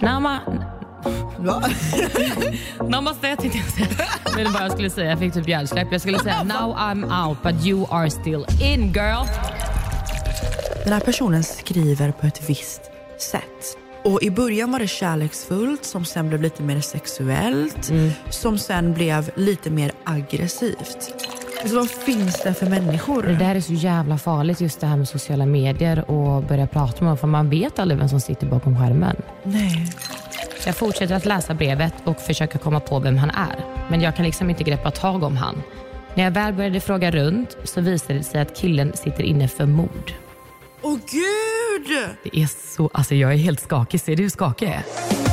Nama, Va? namaste tänkte jag säga. Vet inte vad jag skulle säga. Jag fick typ hjärnsläpp. Jag skulle säga now I'm out but you are still in girl. Den här personen skriver på ett visst sätt. Och I början var det kärleksfullt, som sen blev lite mer sexuellt, som sen blev lite mer aggressivt. Alltså, vad finns det för människor? Det där är så jävla farligt just det här med sociala medier och börja prata med dem för man vet aldrig vem som sitter bakom skärmen. Nej. Jag fortsätter att läsa brevet och försöka komma på vem han är. Men jag kan liksom inte greppa tag om han. När jag väl började fråga runt så visade det sig att killen sitter inne för mord. Åh gud! Det är så, alltså jag är helt skakig. Ser du hur skakig jag är?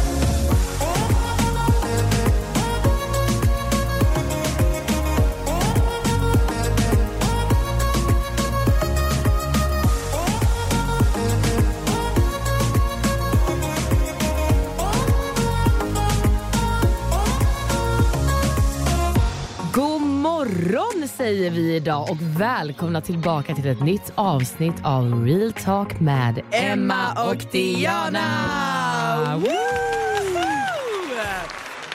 Säger vi idag och välkomna tillbaka till ett nytt avsnitt av Real Talk med Emma och Diana. Woo!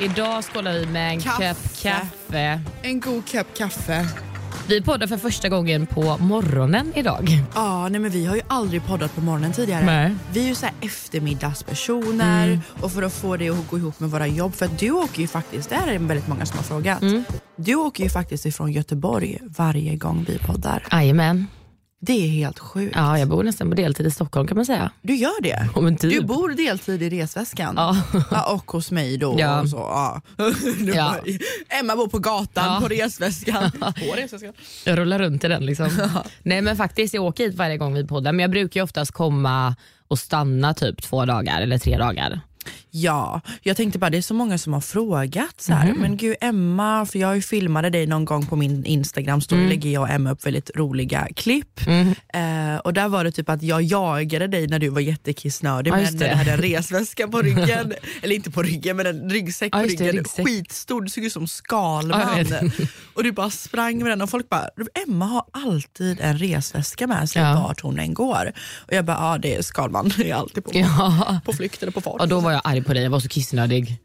Idag skålar vi med en kopp kaffe. En god kopp kaffe. Vi poddar för första gången på morgonen idag. Ja, nej men vi har ju aldrig poddat på morgonen tidigare. Nej. Vi är ju så här eftermiddagspersoner och för att få det att gå ihop med våra jobb. För att du åker ju faktiskt, det här är väldigt många som har frågat. Du åker ju faktiskt ifrån Göteborg varje gång vi poddar. Jajamän. Det är helt sjukt. Ja, jag bor nästan på deltid i Stockholm kan man säga. Du gör det? Ja, typ. Du bor deltid i resväskan? Ja. Ja, och hos mig då. Ja. Och så, ja. Ja. Emma bor på gatan på resväskan. på resväskan. Jag rullar runt i den liksom. Nej men faktiskt jag åker hit varje gång vi poddar men jag brukar ju oftast komma och stanna typ två dagar eller tre dagar. Ja, jag tänkte bara det är så många som har frågat så här, men gud Emma, för jag filmade dig någon gång på min Instagram story, lägger jag och Emma upp väldigt roliga klipp. Eh, och där var det typ att jag jagade dig när du var jättekissnödig Ja, men det. du hade en resväska på ryggen, eller inte på ryggen men en ryggsäck Ja, på det, ryggen, ryggsäck. skitstor, du såg ut som Skalman. och du bara sprang med den och folk bara, Emma har alltid en resväska med sig Ja. vart hon än går. Och jag bara, ja det är Skalman, jag är alltid på, på flykt eller på fart. Och då var jag arg på dig, jag var så kissnödig.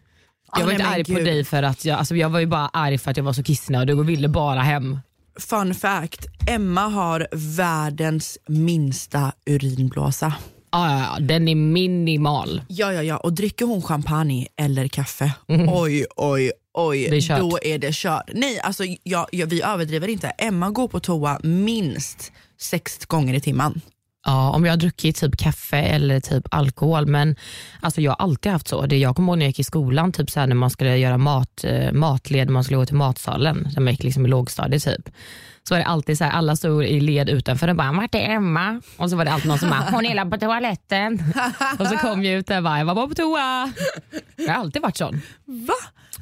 Jag Ah, var nej, inte arg på gud. dig för att jag, alltså jag var ju bara arg för att jag var så kissnödig och ville bara hem. Fun fact, Emma har världens minsta urinblåsa. Ja, ja, ja, den är minimal. Ja, ja, ja. Och dricker hon champagne eller kaffe, oj, oj, oj. Det är då är det kört. Nej, alltså jag, jag, vi överdriver inte. Emma går på toa minst sex gånger i timmen. Ja, om jag har druckit typ kaffe eller typ alkohol. Men alltså jag har alltid haft så. Det jag kommer ihåg när jag gick i skolan, typ så här när man skulle göra mat, eh, matled, man skulle gå till matsalen, när man gick liksom i lågstadiet typ. Så var det alltid så här, alla stod i led utanför och bara, vart är Emma? Och så var det alltid någon som bara, hon är på toaletten. och så kom jag ut där och bara, jag var bara på toa. Jag har alltid varit sån. Va?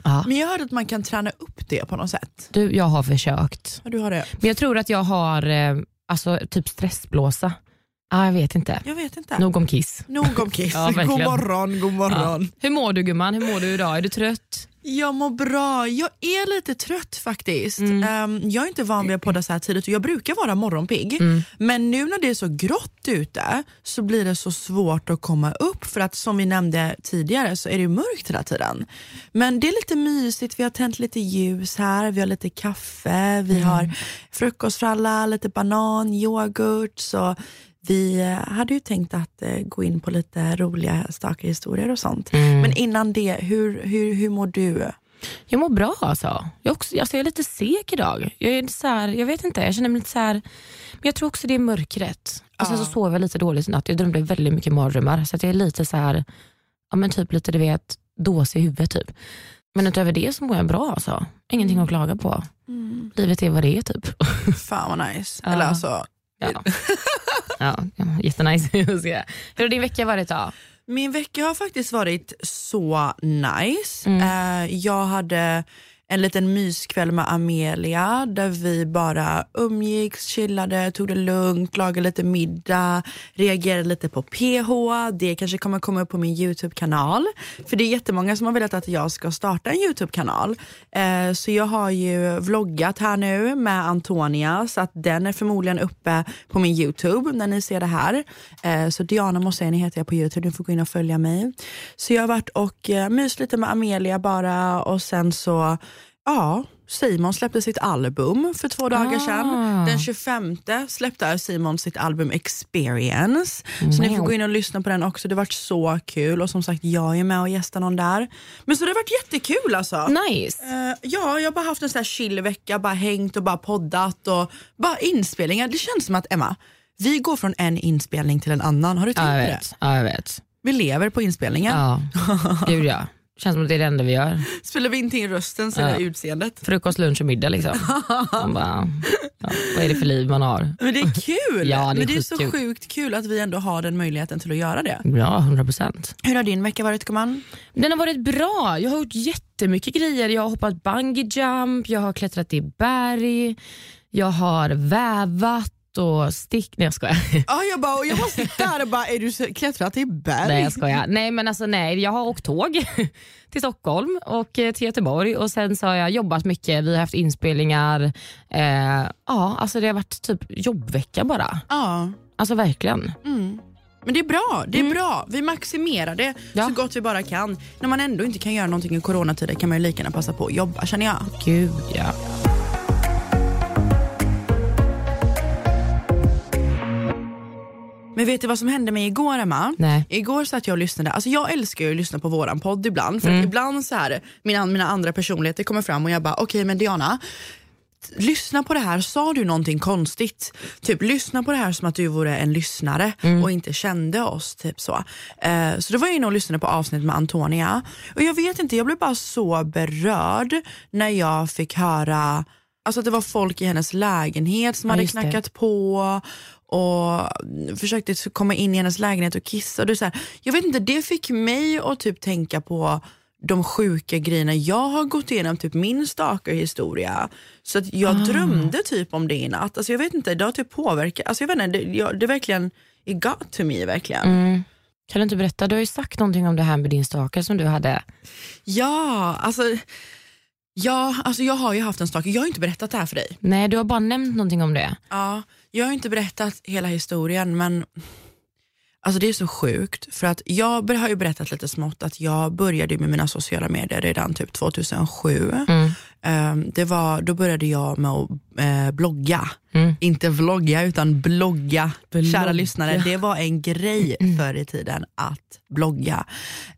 Ja. Men jag hörde att man kan träna upp det på något sätt. Du, jag har försökt. Ja, du har det? Men jag tror att jag har eh, alltså, typ stressblåsa. Ah, jag vet inte. Jag vet inte. Nog om kiss. Nog om kiss. Ja, verkligen. god morgon, god morgon. Ja. Hur mår du gumman? Hur mår du idag? Är du trött? Jag mår bra. Jag är lite trött faktiskt. Mm. Ehm, jag är inte van vid att podda så här tidigt och jag brukar vara morgonpigg. Mm. Men nu när det är så grått ute så blir det så svårt att komma upp för att som vi nämnde tidigare så är det ju mörkt hela tiden. Men det är lite mysigt, vi har tänt lite ljus här, vi har lite kaffe, vi Mm. har frukost för alla, lite banan, yoghurt. Så vi eh, hade ju tänkt att eh, gå in på lite roliga staka historier och sånt. Mm. Men innan det, hur, hur, hur mår du? Jag mår bra alltså. Jag, också, alltså, jag är lite seg idag. Jag, är så här, jag vet inte, jag känner mig lite så här, men jag tror också det är mörkret. Och sen så sov jag lite dåligt i natt. Jag drömde väldigt mycket mardrömmar. Så jag är lite så här, ja men typ lite du vet, dåsig i huvudet typ. Men utöver det så mår jag bra alltså. Ingenting att klaga på. Livet är vad det är typ. Fan vad nice. Eller alltså, Ja. ja, jättenice. Hur har din vecka varit då? min vecka har faktiskt varit så nice. Mm. Eh, jag hade en liten myskväll med Amelia där vi bara umgicks, chillade, tog det lugnt, lagade lite middag, reagerade lite på PH. Det kanske kommer komma upp på min YouTube-kanal. För det är jättemånga som har velat att jag ska starta en YouTube-kanal. Eh, så jag har ju vloggat här nu med Antonia så att den är förmodligen uppe på min YouTube när ni ser det här. Eh, så Diana Mosseni heter jag på YouTube, ni får gå in och följa mig. Så jag har varit och eh, myst lite med Amelia bara och sen så, ja, Simon släppte sitt album för två dagar Ah. sedan. Den 25 släppte Simon sitt album Experience. Så ni får Wow. gå in och lyssna på den också. Det har varit så kul och som sagt jag är med och gästar någon där. Men så det har varit jättekul alltså. Nice. Eh, ja, jag har bara haft en sån här chill vecka, bara hängt och bara poddat och bara inspelningar. Det känns som att Emma, vi går från en inspelning till en annan. Har du tänkt på det? Ja, jag vet. Vi lever på inspelningen. Ja, gud ja. Känns som att det är det enda vi gör. Spelar vi inte in rösten så är det utseendet. Frukost, lunch och middag liksom. Man bara, ja, vad är det för liv man har? Men det är kul! Ja, det är Men det är så skitkul. sjukt kul att vi ändå har den möjligheten till att göra det. Ja, 100 procent. Hur har din vecka varit gumman? Den har varit bra. Jag har gjort jättemycket grejer. Jag har hoppat bungee jump, jag har klättrat i berg, jag har vävat och stick... Nej jag skojar. Ja, jag bara, och jag bara sitter här och bara, är du klättrat i berg? Nej jag skojar. Nej men alltså nej, jag har åkt tåg till Stockholm och eh, till Göteborg och sen så har jag jobbat mycket. Vi har haft inspelningar. Eh, ja, alltså det har varit typ jobbvecka bara. Ja. Alltså verkligen. Mm. Men det är bra, det är bra. Vi maximerar det Ja. så gott vi bara kan. När man ändå inte kan göra någonting i coronatider kan man ju lika gärna passa på att jobba känner jag. Gud ja. Men vet du vad som hände mig igår Emma? Nej. Igår satt jag och lyssnade, alltså jag älskar ju att lyssna på våran podd ibland för Mm. ibland så här, mina, mina andra personligheter kommer fram och jag bara okej men Diana Lyssna på det här, sa du någonting konstigt? Typ lyssna på det här som att du vore en lyssnare Mm. och inte kände oss. Typ så. Eh, så då var jag inne och lyssnade på avsnitt med Antonia och jag vet inte, jag blev bara så berörd när jag fick höra Alltså att det var folk i hennes lägenhet som Ja, hade just det. knackat på och försökte komma in i hennes lägenhet och kissa. Och det så här, jag vet inte, det fick mig att typ tänka på de sjuka grejerna jag har gått igenom, typ min stalker-historia. Så att jag Ah. drömde typ om det i natt. Alltså jag vet inte, det har typ påverkat. Alltså jag vet inte, det, jag, det är verkligen, it got to me verkligen. Mm. Kan du inte berätta, du har ju sagt någonting om det här med din stalker som du hade. Ja, alltså, ja, alltså jag har ju haft en stalker. Jag har ju inte berättat det här för dig. Nej, du har bara nämnt någonting om det. Ja, jag har inte berättat hela historien men Alltså det är så sjukt för att jag har ju berättat lite smått att jag började med mina sociala medier redan typ 2007. Mm. Ehm, det var, då började jag med att eh, blogga. Mm. Inte vlogga utan blogga. Blogga. Kära lyssnare, det var en grej förr i tiden att blogga.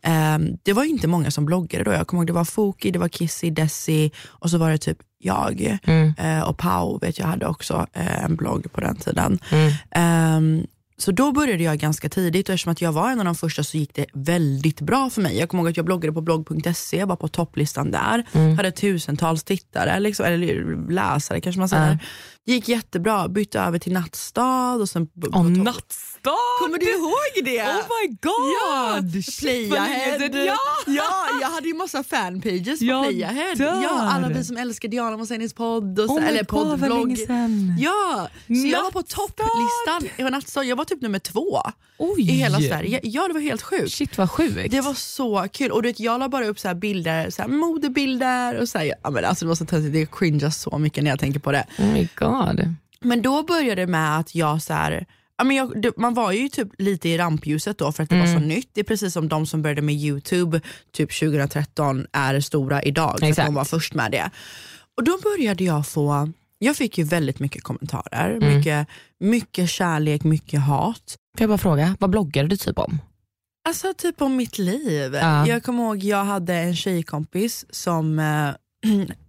Ehm, det var inte många som bloggade då. Jag kommer ihåg det var Foki, det var Kissy, Desi och så var det typ jag. Mm. Eh, och Pau vet jag hade också eh, en blogg på den tiden. Mm. Så då började jag ganska tidigt och eftersom att jag var en av de första så gick det väldigt bra för mig. Jag kommer ihåg att jag bloggade på blogg.se, jag var på topplistan där. Mm. Hade tusentals tittare, liksom, eller läsare kanske man säger. Gick jättebra, bytte över till Nattstad och sen... på- topp- nattstad! Kommer du ihåg det? Oh my god! Ja, Shit, Playahead. Ja! ja, jag hade ju massa fanpages på Jag Playahead. dör. Ja, alla vi som älskar Diana Mossenis podd, och så, Oh eller sedan. Ja, så jag var på topplistan i Nattstad. Jag var typ nummer två Oj. i hela Sverige. Ja, det var helt sjukt. Shit vad sjukt. Det var så kul. Och du vet, jag la bara upp så här bilder, så modebilder och så här, ja, men alltså det var så töntigt, det cringear så mycket när jag tänker på det. Oh my god. Men då började det med att jag så här, ja, men jag, det, man var ju typ lite i rampljuset då för att det var så nytt. Det är precis som de som började med Youtube typ 2013 är stora idag. Exakt. de var först med det. Och då började jag få, jag fick ju väldigt mycket kommentarer, Mm. mycket, mycket kärlek, mycket hat. Får jag bara fråga, vad bloggade du typ om? Alltså typ om mitt liv. Ja. Jag kommer ihåg jag hade en tjejkompis som eh,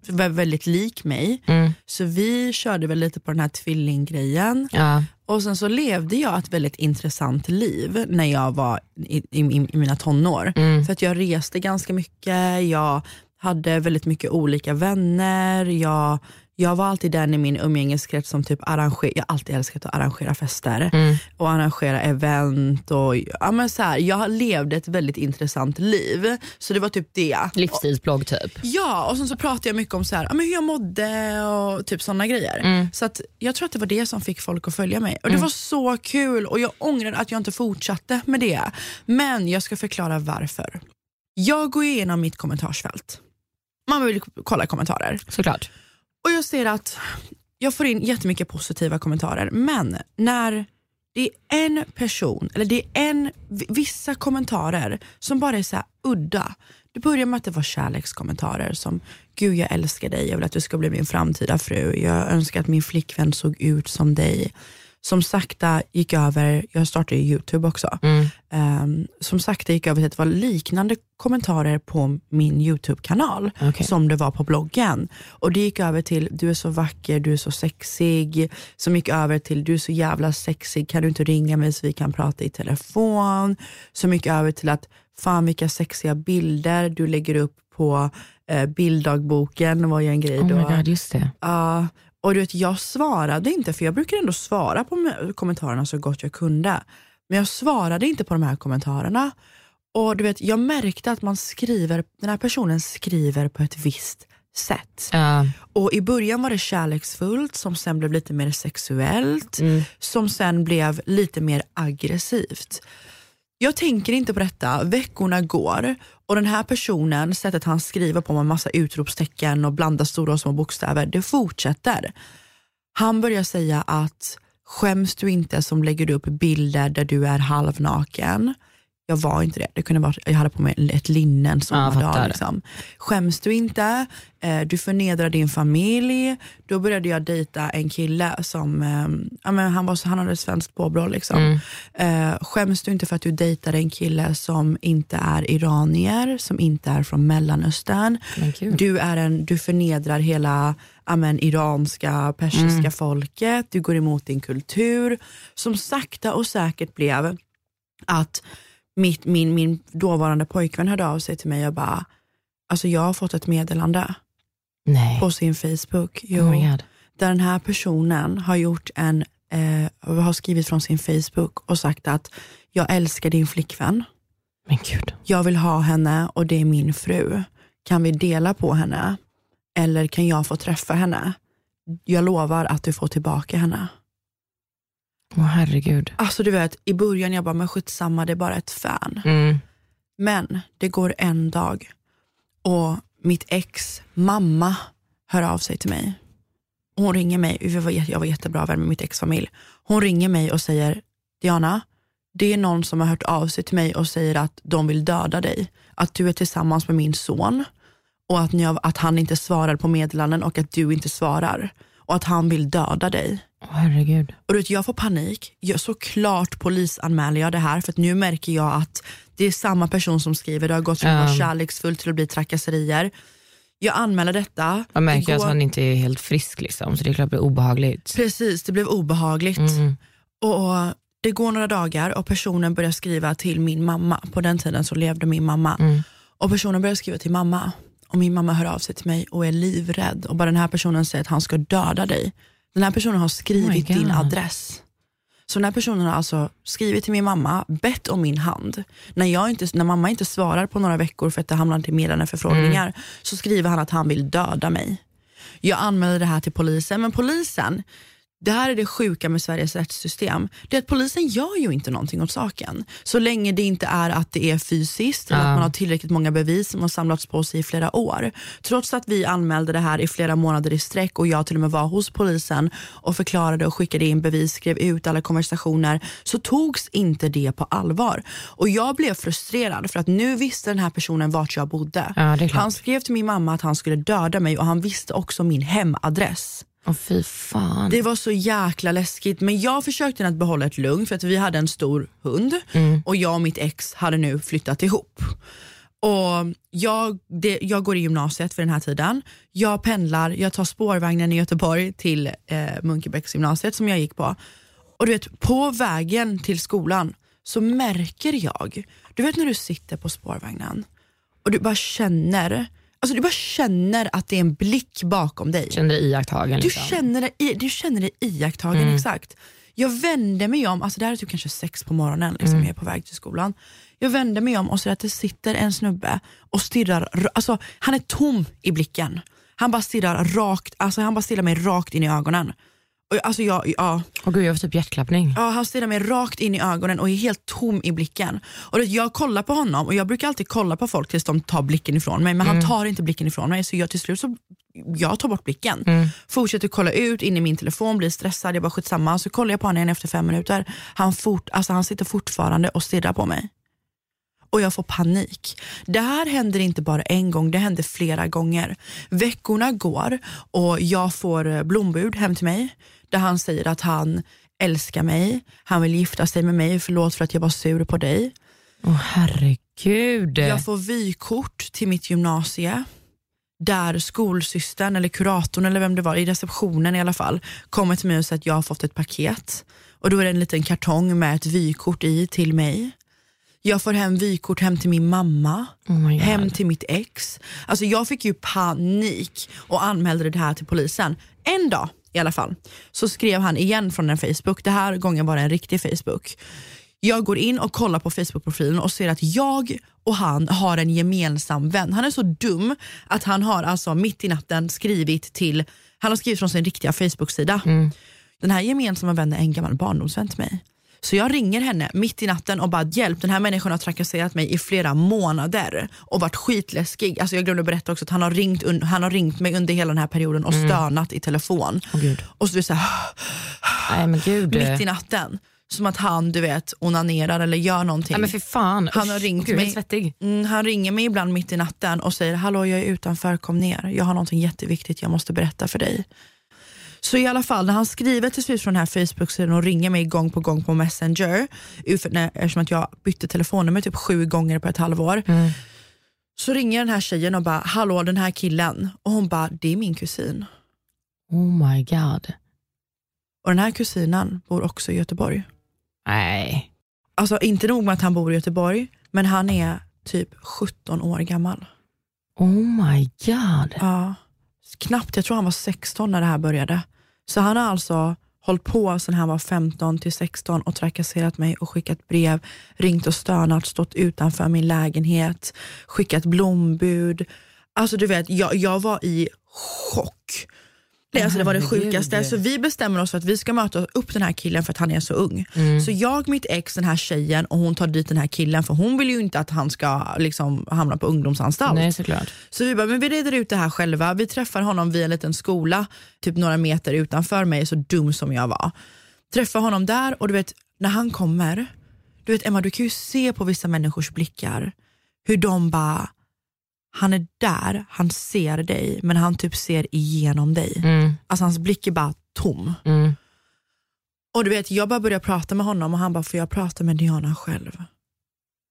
var väldigt lik mig. Mm. Så vi körde väl lite på den här tvillinggrejen. Ja. Och sen så levde jag ett väldigt intressant liv när jag var i, i, i mina tonår. Mm. För att jag reste ganska mycket, jag hade väldigt mycket olika vänner, jag, jag var alltid den i min umgängeskrets som typ arrangerar, jag har alltid älskat att arrangera fester Mm. och arrangera event. Och, ja, men så här, jag levde ett väldigt intressant liv. Så det var typ det. Livsstilsblogg typ. Ja, och sen så pratade jag mycket om så här, ja, men hur jag mådde och typ sådana grejer. Så att jag tror att det var det som fick folk att följa mig. Och Det var så kul och jag ångrar att jag inte fortsatte med det. Men jag ska förklara varför. Jag går igenom mitt kommentarsfält. Man vill kolla kommentarer. Såklart. Och jag ser att jag får in jättemycket positiva kommentarer, men när det är en person, eller det är en, vissa kommentarer som bara är så här udda. Det börjar med att det var kärlekskommentarer som, gud jag älskar dig, jag vill att du ska bli min framtida fru, jag önskar att min flickvän såg ut som dig. Som sakta gick över, jag startade Youtube också, Mm. Ehm, som sakta gick över till att det var liknande kommentarer på min Youtube-kanal Okej. som det var på bloggen. Och det gick över till, du är så vacker, du är så sexig. Som gick över till, du är så jävla sexig, kan du inte ringa mig så vi kan prata i telefon? Som gick över till att, fan vilka sexiga bilder du lägger upp på eh, bilddagboken, var ju en grej Oh då. my god, just det. Ja, och du vet, jag svarade inte, för jag brukar ändå svara på me- kommentarerna så gott jag kunde. Men jag svarade inte på de här kommentarerna. Och du vet, jag märkte att man skriver, den här personen skriver på ett visst sätt. Ja. Och i början var det kärleksfullt, som sen blev lite mer sexuellt, Mm. som sen blev lite mer aggressivt. Jag tänker inte på detta, veckorna går och den här personen, sättet han skriver på med massa utropstecken och blandar stora och små bokstäver, det fortsätter. Han börjar säga att skäms du inte som lägger upp bilder där du är halvnaken? Jag var inte det, det kunde vara, jag hade på mig ett linne en Ja, jag sommardag. fattar. liksom. Skäms du inte? Eh, du förnedrar din familj. Då började jag dejta en kille som, eh, ja, men han, var, så- han hade svenskt påbrå. Liksom. Mm. Eh, skäms du inte för att du dejtar en kille som inte är iranier, som inte är från Mellanöstern? Du, är en, du förnedrar hela amen, iranska, persiska Mm. folket, du går emot din kultur. Som sakta och säkert blev att mitt, min, min dåvarande pojkvän hörde av sig till mig och bara, alltså jag har fått ett meddelande Nej. på sin Facebook. Jo, Oh my god. där den här personen har gjort en, eh, har skrivit från sin Facebook och sagt att jag älskar din flickvän, Men gud. jag vill ha henne och det är min fru. Kan vi dela på henne? Eller kan jag få träffa henne? Jag lovar att du får tillbaka henne. Åh herregud. Alltså du vet, i början jag bara, men skitsamma, det är bara ett fan. Mm. Men det går en dag och mitt ex mamma hör av sig till mig. Hon ringer mig, jag var, jättebra vän med mitt ex familj. Hon ringer mig och säger, Diana, det är någon som har hört av sig till mig och säger att de vill döda dig. Att du är tillsammans med min son och att, ni att han inte svarar på meddelanden och att du inte svarar. Och att han vill döda dig. Herregud. Och du vet, jag får panik. Jag, såklart polisanmäler jag det här för att nu märker jag att det är samma person som skriver. Det har gått från att vara kärleksfullt till att bli trakasserier. Jag anmäler detta. Man märker ju att går- han inte är helt frisk liksom, så det är klart det blir obehagligt. Precis, det blev obehagligt. Mm. Och Det går några dagar och personen börjar skriva till min mamma. På den tiden så levde min mamma. Mm. Och Personen börjar skriva till mamma och min mamma hör av sig till mig och är livrädd. Och bara den här personen säger att han ska döda dig. Den här personen har skrivit Oh din adress. Så den här personen har alltså skrivit till min mamma, bett om min hand. När, jag inte, när mamma inte svarar på några veckor för att det hamnar till meddelandeförfrågningar så skriver han att han vill döda mig. Jag anmäler det här till polisen, men polisen, det här är det sjuka med Sveriges rättssystem, det är att polisen gör ju inte någonting åt saken. Så länge det inte är att det är fysiskt eller Ja. att man har tillräckligt många bevis som har samlats på sig i flera år. Trots att vi anmälde det här i flera månader i sträck och jag till och med var hos polisen och förklarade och skickade in bevis, skrev ut alla konversationer, så togs inte det på allvar. Och jag blev frustrerad för att nu visste den här personen vart jag bodde. Ja. Han skrev till min mamma att han skulle döda mig och han visste också min hemadress. Åh fy fan. Det var så jäkla läskigt men jag försökte att behålla ett lugn för att vi hade en stor hund Mm. och jag och mitt ex hade nu flyttat ihop. Och jag, det, jag går i gymnasiet för den här tiden. Jag pendlar, jag tar spårvagnen i Göteborg till eh, Munkebäcksgymnasiet som jag gick på. Och du vet, på vägen till skolan så märker jag, du vet när du sitter på spårvagnen och du bara känner Alltså du bara känner att det är en blick bakom dig. Känner dig iakttagen. Du Liksom. känner dig, du känner dig iakttagen, Mm. exakt. Jag vände mig om, alltså det här är typ kanske sex på morgonen, liksom, Mm. jag är på väg till skolan. Jag vände mig om och ser att det sitter en snubbe och stirrar, alltså han är tom i blicken. Han bara stirrar rakt, alltså han bara stirrar mig rakt in i ögonen. Och, alltså jag, ja, Åh gud, jag får typ hjärtklappning. Ja, han stirrar mig rakt in i ögonen och är helt tom i blicken. Och jag kollar på honom och jag brukar alltid kolla på folk tills de tar blicken ifrån mig men han tar inte blicken ifrån mig så jag till slut så jag tar bort blicken. Fortsätter kolla ut in i min telefon, blir stressad, jag bara skitsamma. Så kollar jag på honom igen efter fem minuter. Han, fort, alltså han sitter fortfarande och stirrar på mig. Och jag får panik. Det här händer inte bara en gång, det händer flera gånger. Veckorna går och jag får eh, blombud hem till mig där han säger att han älskar mig, han vill gifta sig med mig, förlåt för att jag var sur på dig. Åh herregud. Jag får vykort till mitt gymnasie där skolsystern eller kuratorn eller vem det var, i receptionen i alla fall, kommer till mig och säger att jag har fått ett paket. Och då är det en liten kartong med ett vykort i till mig. Jag får hem vykort hem till min mamma, Oh hem till mitt ex. Alltså jag fick ju panik och anmälde det här till polisen. En dag i alla fall så skrev han igen från en Facebook, det här gången var det en riktig Facebook. Jag går in och kollar på Facebook-profilen och ser att jag och han har en gemensam vän. Han är så dum att han har alltså mitt i natten skrivit till, han har skrivit från sin riktiga Facebook-sida. Den här gemensamma vännen är en gammal barndomsvän till mig. Så jag ringer henne mitt i natten och bara hjälp, den här människan har trakasserat mig i flera månader och varit skitläskig. Alltså jag glömde berätta också att han har ringt, han har ringt mig under hela den här perioden och stönat i telefon. Gud. Och så är det så här, Nej men gud. mitt i natten. Som att han du vet onanerar eller gör någonting. Nej men för fan. Han har ringt gud, mig. Mm, han ringer mig ibland mitt i natten och säger hallå jag är utanför, kom ner. Jag har någonting jätteviktigt jag måste berätta för dig. Så i alla fall när han skriver till slut från den här Facebook-sidan och ringer mig gång på gång på Messenger, eftersom att jag bytte telefonnummer typ sju gånger på ett halvår. Mm. Så ringer den här tjejen och bara, hallå den här killen. Och hon bara, det är min kusin. Oh my god. Och den här kusinen bor också i Göteborg. Nej. Alltså inte nog med att han bor i Göteborg, men han är typ 17 år gammal. Oh my god. Ja, knappt. Jag tror han var 16 när det här började. Så han har alltså hållit på sedan han var 15 till 16 och trakasserat mig och skickat brev, ringt och stönat, stått utanför min lägenhet, skickat blombud. Alltså du vet, jag, jag var i chock. Det, alltså, det var det sjukaste. Så vi bestämmer oss för att vi ska möta upp den här killen för att han är så ung. Mm. Så jag, mitt ex, den här tjejen och hon tar dit den här killen för hon vill ju inte att han ska liksom, hamna på ungdomsanstalt. Nej såklart. Så vi bara, men vi reder ut det här själva. Vi träffar honom vid en liten skola, typ några meter utanför mig, så dum som jag var. Träffar honom där och du vet, när han kommer, du vet Emma, du kan ju se på vissa människors blickar hur de bara, han är där, han ser dig, men han typ ser igenom dig. Mm. Alltså hans blick är bara tom. Mm. Och du vet, jag bara börjar prata med honom och han bara, får jag prata med Diana själv?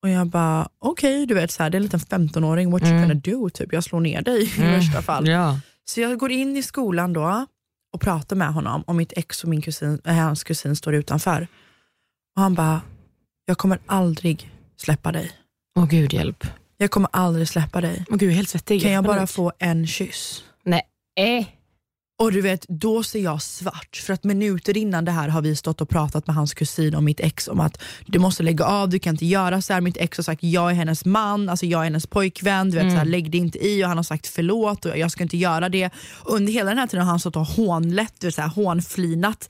Och jag bara, okej, du vet så här, det är en liten 15-åring, what you Mm. gonna do? Typ, jag slår ner dig i värsta fall. Ja. Så jag går in i skolan då och pratar med honom och mitt ex och min kusin, äh, hans kusin står utanför. Och han bara, jag kommer aldrig släppa dig. Åh gud hjälp. Jag kommer aldrig släppa dig. Åh gud jag är helt svettig. Kan jag bara få en kyss? Nej. Och du vet, då ser jag svart. För att minuter innan det här har vi stått och pratat med hans kusin och mitt ex om att du måste lägga av, du kan inte göra så här. Mitt ex har sagt jag är hennes man, alltså jag är hennes pojkvän, du vet, så här, lägg dig inte i. Och han har sagt förlåt och jag ska inte göra det. Och under hela den här tiden har han stått och hånlett, du vet, så här, hånflinat.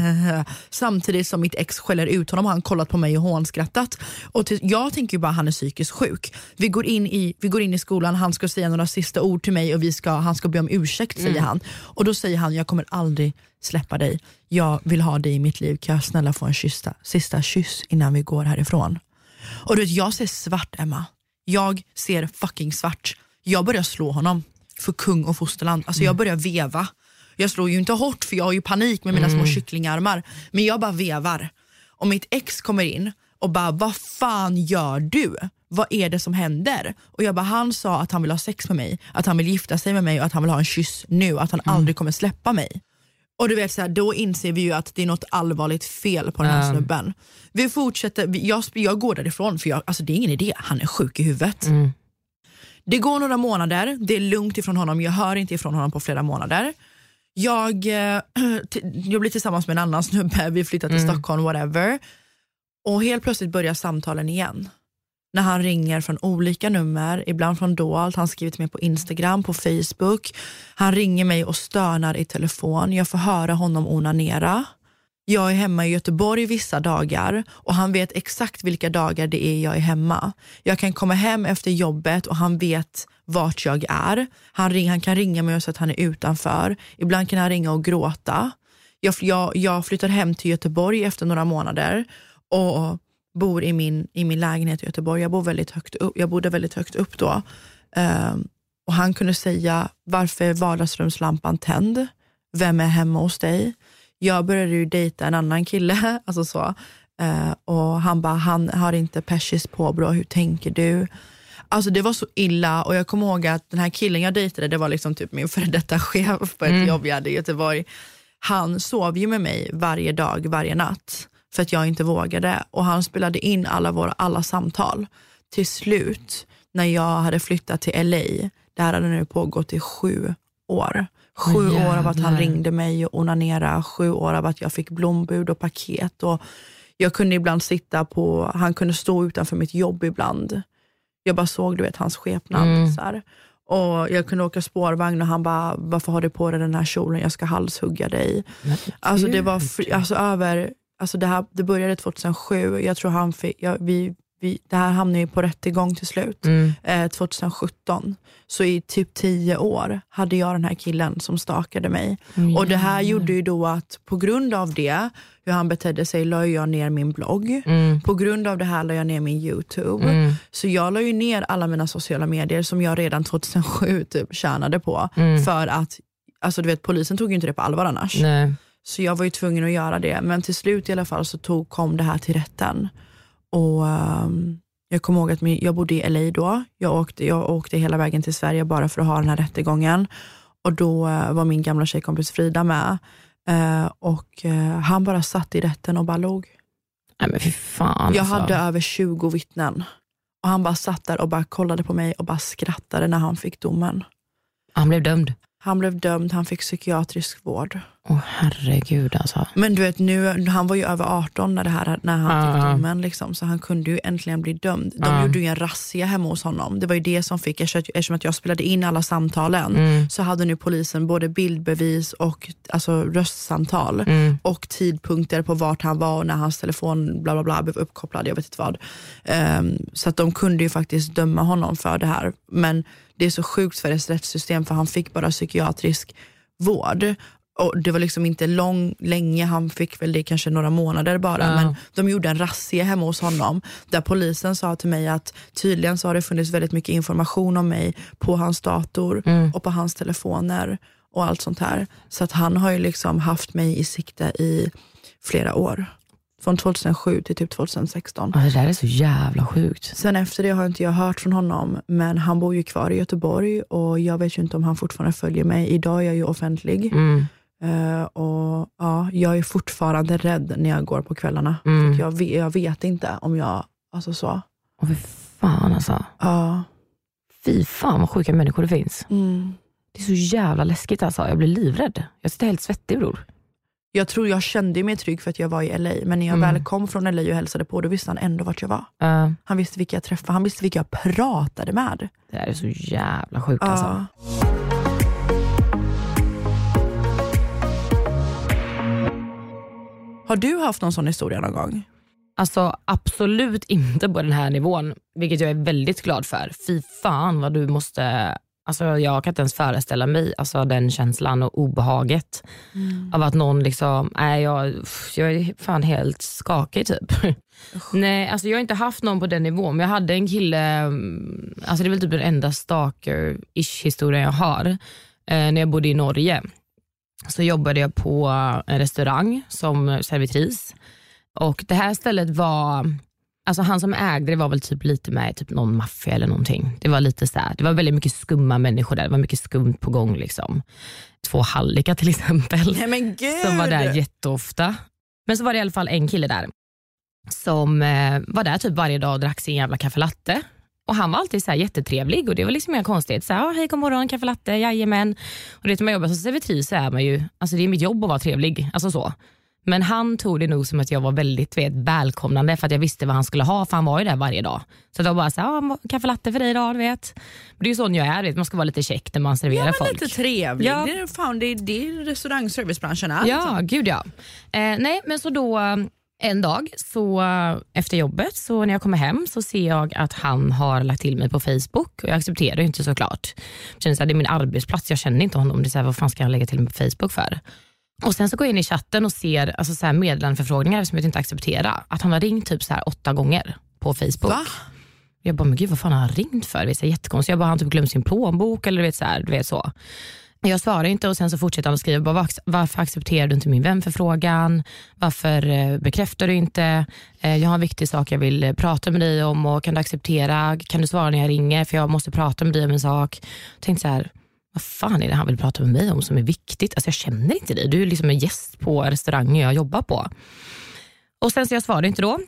Samtidigt som mitt ex skäller ut honom har han kollat på mig och hånskrattat. Och till, jag tänker ju bara han är psykiskt sjuk. Vi går, in i, vi går in i skolan, han ska säga några sista ord till mig och vi ska, han ska be om ursäkt säger han. Och då säger han, jag kommer aldrig släppa dig. Jag vill ha dig i mitt liv, kan jag snälla få en kyssa, sista kyss innan vi går härifrån? Och du vet, jag ser svart Emma. Jag ser fucking svart. Jag börjar slå honom för kung och fosterland. Alltså jag börjar veva. Jag slår ju inte hårt för jag har ju panik med mina små kycklingarmar. Men jag bara vevar. Och mitt ex kommer in och bara, vad fan gör du? Vad är det som händer? Och jag bara, han sa att han vill ha sex med mig, att han vill gifta sig med mig och att han vill ha en kyss nu, att han aldrig kommer släppa mig. Och du vet så här, då inser vi ju att det är något allvarligt fel på den här Ja. snubben. Vi fortsätter, jag, jag går därifrån för jag, alltså det är ingen idé, han är sjuk i huvudet. Det går några månader, det är lugnt ifrån honom, jag hör inte ifrån honom på flera månader. Jag, eh, jag blir tillsammans med en annan snubbe, vi flyttar till Mm. Stockholm, whatever. Och helt plötsligt börjar samtalen igen. När han ringer från olika nummer, ibland från dolt, han skriver till mig på Instagram, på Facebook. Han ringer mig och stönar i telefon, jag får höra honom onanera. Jag är hemma i Göteborg vissa dagar och han vet exakt vilka dagar det är jag är hemma. Jag kan komma hem efter jobbet och han vet vart jag är. Han, ring, han kan ringa mig och säga att han är utanför. Ibland kan han ringa och gråta. Jag, jag, jag flyttar hem till Göteborg efter några månader och bor i min, i min lägenhet i Göteborg. Jag, bor väldigt högt upp, jag bodde väldigt högt upp då. Ehm, och han kunde säga, varför är vardagsrumslampan tänd? Vem är hemma hos dig? Jag började ju dejta en annan kille, alltså så. Eh, och han bara, han har inte persis påbrå, hur tänker du? Alltså det var så illa och jag kommer ihåg att den här killen jag dejtade, det var liksom typ min före detta chef på ett jobb jag hade i Göteborg. Han sov ju med mig varje dag, varje natt för att jag inte vågade och han spelade in alla våra alla samtal. Till slut, när jag hade flyttat till LA, det här hade nu pågått i sju år. Sju Åh, år av att han ringde mig och onanera, sju år av att jag fick blombud och paket. Och jag kunde ibland sitta på, han kunde stå utanför mitt jobb ibland. Jag bara såg du vet hans skepnad. Mm. Så här. Och jag kunde åka spårvagn och han bara, varför har du på dig den här kjolen? Jag ska halshugga dig. Alltså det var alltså över, alltså det, här, det började 2007, jag tror han fick, ja, vi, vi, det här hamnade ju på rättegång till slut, Mm. eh, 2017. Så i typ tio år hade jag den här killen som stakade mig. Mm. Och det här gjorde ju då att på grund av det, hur han betedde sig, la jag ner min blogg. Mm. På grund av det här la jag ner min YouTube. Mm. Så jag la ju ner alla mina sociala medier som jag redan 2007 typ tjänade på. Mm. För att, alltså du vet polisen tog ju inte det på allvar annars. Nej. Så jag var ju tvungen att göra det. Men till slut i alla fall så tog, kom det här till rätten. Och ehm, jag kommer ihåg att min, jag bodde i LA då. Jag åkte, jag åkte hela vägen till Sverige bara för att ha den här rättegången. Och då eh, var min gamla tjejkompis Frida med. Eh, och eh, han bara satt i rätten och bara log. Nej men fy fan Jag alltså. hade över 20 vittnen. Och han bara satt där och bara kollade på mig och bara skrattade när han fick domen. Han blev dömd. Han blev dömd, han fick psykiatrisk vård. Åh herregud alltså. Men du vet, nu, han var ju över 18 när, det här, när han fick Ja. domen, liksom, så han kunde ju äntligen bli dömd. De Ja. gjorde ju en razzia hemma hos honom. Det var ju det som fick, eftersom att jag spelade in alla samtalen, Mm. så hade nu polisen både bildbevis och alltså, röstsamtal Mm. och tidpunkter på vart han var och när hans telefon bla bla bla blev uppkopplad, jag vet inte vad. Ehm, så att de kunde ju faktiskt döma honom för det här. Men det är så sjukt för dess rättssystem för han fick bara psykiatrisk vård. Och det var liksom inte lång, länge, han fick väl det kanske några månader bara. Ja. Men de gjorde en razzia hemma hos honom där polisen sa till mig att tydligen så har det funnits väldigt mycket information om mig på hans dator Mm. och på hans telefoner och allt sånt här. Så att han har ju liksom haft mig i sikte i flera år. Från 2007 till typ 2016. Alltså, det där är så jävla sjukt. Sen efter det har inte jag hört från honom, men han bor ju kvar i Göteborg och jag vet ju inte om han fortfarande följer mig. Idag är jag ju offentlig Mm. Eh, och ja, jag är fortfarande rädd när jag går på kvällarna. Mm. Jag, vet, jag vet inte om jag, alltså så. Åh fy fan alltså. Ja. Fy fan vad sjuka människor det finns. Mm. Det är så jävla läskigt alltså. Jag blir livrädd. Jag sitter helt svettig bror. Jag tror jag kände mig trygg för att jag var i LA, men när jag Mm. väl kom från LA och hälsade på, då visste han ändå vart jag var. Uh, Han visste vilka jag träffade, han visste vilka jag pratade med. det där är så jävla sjukt alltså. Har du haft någon sån historia någon gång? Alltså absolut inte på den här nivån, vilket jag är väldigt glad för. Fy fan vad du måste, alltså jag kan inte ens föreställa mig alltså den känslan och obehaget av att någon liksom, nej jag, jag är fan helt skakig typ. nej, alltså jag har inte haft någon på den nivån, men jag hade en kille, mm, alltså det är väl typ den enda stalker-ish historien jag har. Eh, när jag bodde i Norge så jobbade jag på en restaurang som servitris. Och det här stället var, alltså han som ägde det var väl typ lite med typ någon maffia eller någonting. Det var lite så här, det var väldigt mycket skumma människor där, det var mycket skumt på gång. liksom. Två hallickar till exempel Nej men gud! som var där jätteofta. Men så var det i alla fall en kille där som eh, var där typ varje dag och drack sin jävla kaffe latte. Och han var alltid så här jättetrevlig och det var liksom inga konstigt. Så här, oh, hej god morgon, kaffe latte, jajamän. Och det, när man jobbar som servitris så är man ju, alltså det är mitt jobb att vara trevlig. Alltså så. Men han tog det nog som att jag var väldigt vet, välkomnande för att jag visste vad han skulle ha för han var ju där varje dag. Så det var bara så här, ah, kaffe latte för dig idag. Vet. Men det är ju sån jag är, vet. man ska vara lite käck när man serverar ja, folk. lite trevlig. Ja. Det, är, fan, det, är, det är restaurangservicebranschen är. Ja, gud ja. Eh, nej, men så då en dag så efter jobbet, så när jag kommer hem så ser jag att han har lagt till mig på Facebook och jag accepterar ju inte såklart. Jag känner så här, det är min arbetsplats, jag känner inte honom. Det är så här, vad fan ska han lägga till mig på Facebook för? Och Sen så går jag in i chatten och ser alltså så här meddelandeförfrågningar som jag inte accepterar. Att han har ringt typ så här åtta gånger på Facebook. Va? Jag bara, men gud vad fan har han ringt för? Det är jättekonstigt. Jag bara, han typ glömt sin plånbok eller vet, så här, du vet så. Jag svarar inte och sen så fortsätter han att skriva, bara, varför accepterar du inte min vänförfrågan? Varför eh, bekräftar du inte? Eh, jag har en viktig sak jag vill eh, prata med dig om och kan du acceptera? Kan du svara när jag ringer? För jag måste prata med dig om en sak. Jag tänkte så här, vad fan är det han vill prata med mig om som är viktigt? Alltså jag känner inte dig. Du är liksom en gäst på restaurangen jag jobbar på. Och sen så jag svarade inte då.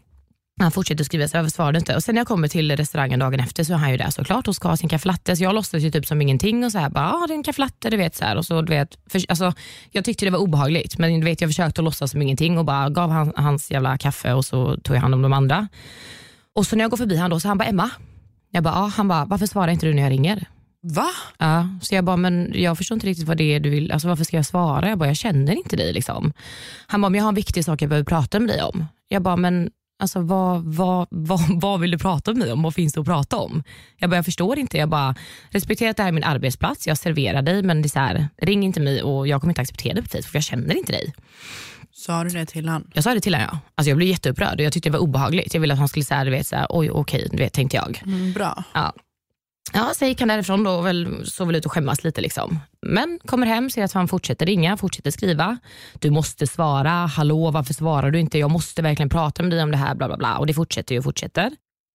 Han fortsätter skriva, så jag svarade inte. Och sen när jag kommer till restaurangen dagen efter så är han ju där såklart och ska ha sin kaffelatte. Så jag låtsas ju typ som ingenting och så här bara, ah, det är en kaffelatte, du vet. Så här. Och så, du vet för, alltså, jag tyckte det var obehagligt, men du vet, jag försökte att låtsas som ingenting och bara gav han, hans jävla kaffe och så tog jag hand om de andra. Och så när jag går förbi honom då så han bara, Emma. Jag bara, ah. han bara, varför svarar inte du när jag ringer? Va? Ja, så jag bara, men jag förstår inte riktigt vad det är du vill, alltså varför ska jag svara? Jag bara, jag känner inte dig liksom. Han bara, men jag har en viktig sak jag behöver prata med dig om. Jag bara, men alltså, vad, vad, vad, vad vill du prata med mig om? Vad finns det att prata om? Jag bara, jag förstår inte. Jag bara, respektera att det här är min arbetsplats, jag serverar dig men det är här, ring inte mig och jag kommer inte acceptera det på Facebook för jag känner inte dig. Sa du det till honom? Jag sa det till honom ja. Alltså jag blev jätteupprörd och jag tyckte det var obehagligt. Jag ville att han skulle säga, du vet, så här, oj okej, du vet, tänkte jag. Mm, bra. Ja. Ja, så gick han därifrån då och väl, såg väl ut att skämmas lite. Liksom. Men kommer hem, ser att han fortsätter ringa, fortsätter skriva. Du måste svara, hallå varför svarar du inte? Jag måste verkligen prata med dig om det här. Bla, bla, bla. Och det fortsätter och fortsätter.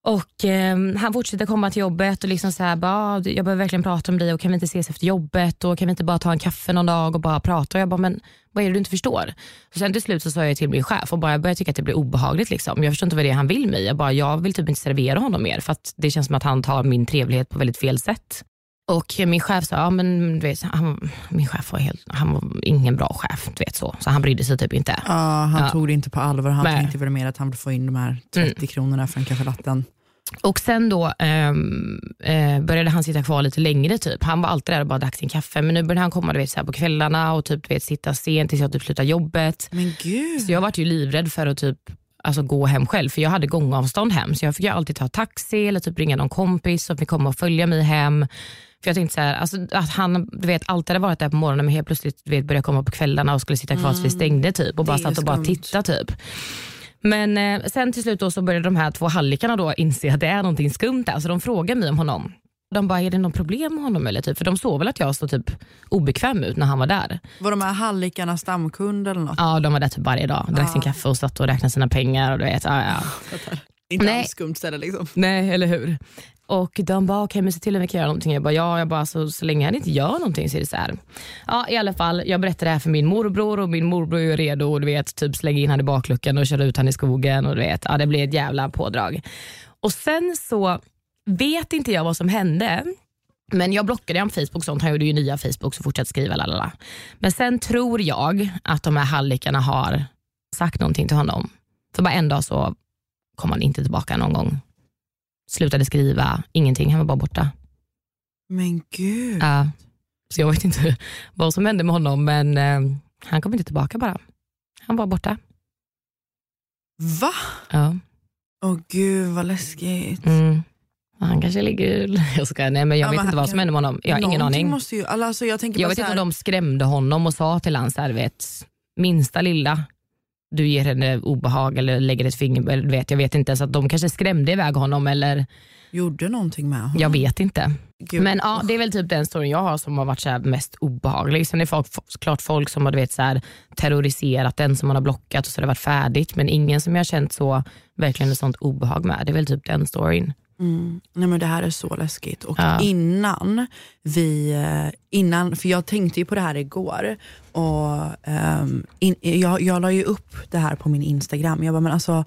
Och eh, Han fortsätter komma till jobbet och liksom så här, bara, ah, jag behöver verkligen prata med dig och kan vi inte ses efter jobbet och kan vi inte bara ta en kaffe någon dag och bara prata? Och jag bara, men vad är det du inte förstår? Och sen till slut så sa jag till min chef och bara, jag började tycka att det blir obehagligt. Liksom. Jag förstår inte vad det är han vill mig. Jag, bara, jag vill typ inte servera honom mer för att det känns som att han tar min trevlighet på väldigt fel sätt. Och min chef sa, ja, men du vet, han, min chef var, helt, han var ingen bra chef, du vet så. Så han brydde sig typ inte. Ja, han Ja. tog det inte på allvar. Han Nej. tänkte väl mer att han ville få in de här 30 kronorna för en kaffelatten. Och sen då ehm, eh, började han sitta kvar lite längre. typ. Han var alltid där och bara drack sin kaffe. Men nu började han komma du vet, så på kvällarna och typ, du vet, sitta sent tills jag typ slutade jobbet. Men gud. Så jag var ju livrädd för att typ alltså, gå hem själv, för jag hade gångavstånd hem. Så jag fick alltid ta taxi eller typ ringa någon kompis som fick komma och följa mig hem. För jag tänkte så här, alltså, att han du vet, alltid hade varit där på morgonen men helt plötsligt du vet, började komma på kvällarna och skulle sitta kvar tills vi stängde typ, och bara Mm. satt och bara tittade. Typ. Men eh, sen till slut då så började de här två hallickarna då inse att det är någonting skumt där, så de frågar mig om honom. De bara, är det något problem med honom? Eller typ? För de såg väl att jag såg typ obekväm ut när han var där. Var de här hallickarna stamkund eller något? Ja, de var där typ varje dag. Drack sin kaffe och satt och räknade sina pengar. Och du vet, ja, ja. Inte Nej. alls skumt ställe liksom. Nej, eller hur? Och de bara, okej men se till att vi kan göra någonting. Jag bara, ja, jag bara, så, så länge han inte gör någonting så är det så här. Ja, i alla fall, jag berättade det här för min morbror och min morbror är redo och du vet, typ slänger in han i bakluckan och kör ut han i skogen och du vet, ja, det blir ett jävla pådrag. Och sen så vet inte jag vad som hände. Men jag blockade honom på Facebook, och sånt. han gjorde ju nya Facebook så fortsatte skriva. Lalala. Men sen tror jag att de här hallickarna har sagt någonting till honom. För bara en dag så kom han inte tillbaka någon gång. Slutade skriva, ingenting, han var bara borta. Men gud. Ja. så jag vet inte vad som hände med honom men eh, han kom inte tillbaka bara. Han var borta. Va? Ja. Åh gud vad läskigt. Mm. Han kanske ligger... Jag ska, nej, men jag Ja, vet inte vad som hände med honom. Jag har ingen aning. Måste ju, alltså, jag tänker Jag vet inte här, om de skrämde honom och sa till så här, vet, minsta lilla du ger henne obehag eller lägger ett finger, eller vet, jag vet inte. Så att de kanske skrämde iväg honom eller gjorde någonting med honom. jag vet inte. Gud. Men ja, det är väl typ den storyn jag har som har varit så mest obehaglig. Sen är det folk, klart folk som har vet, så här, terroriserat den som man har blockat och så har det varit färdigt. Men ingen som jag har känt så verkligen ett sånt obehag med. Det är väl typ den storyn. Mm. Nej men det här är så läskigt. Och Ja. innan vi, eh, innan, för jag tänkte ju på det här igår och ehm, in, jag, jag la ju upp det här på min Instagram. Jag bara, men alltså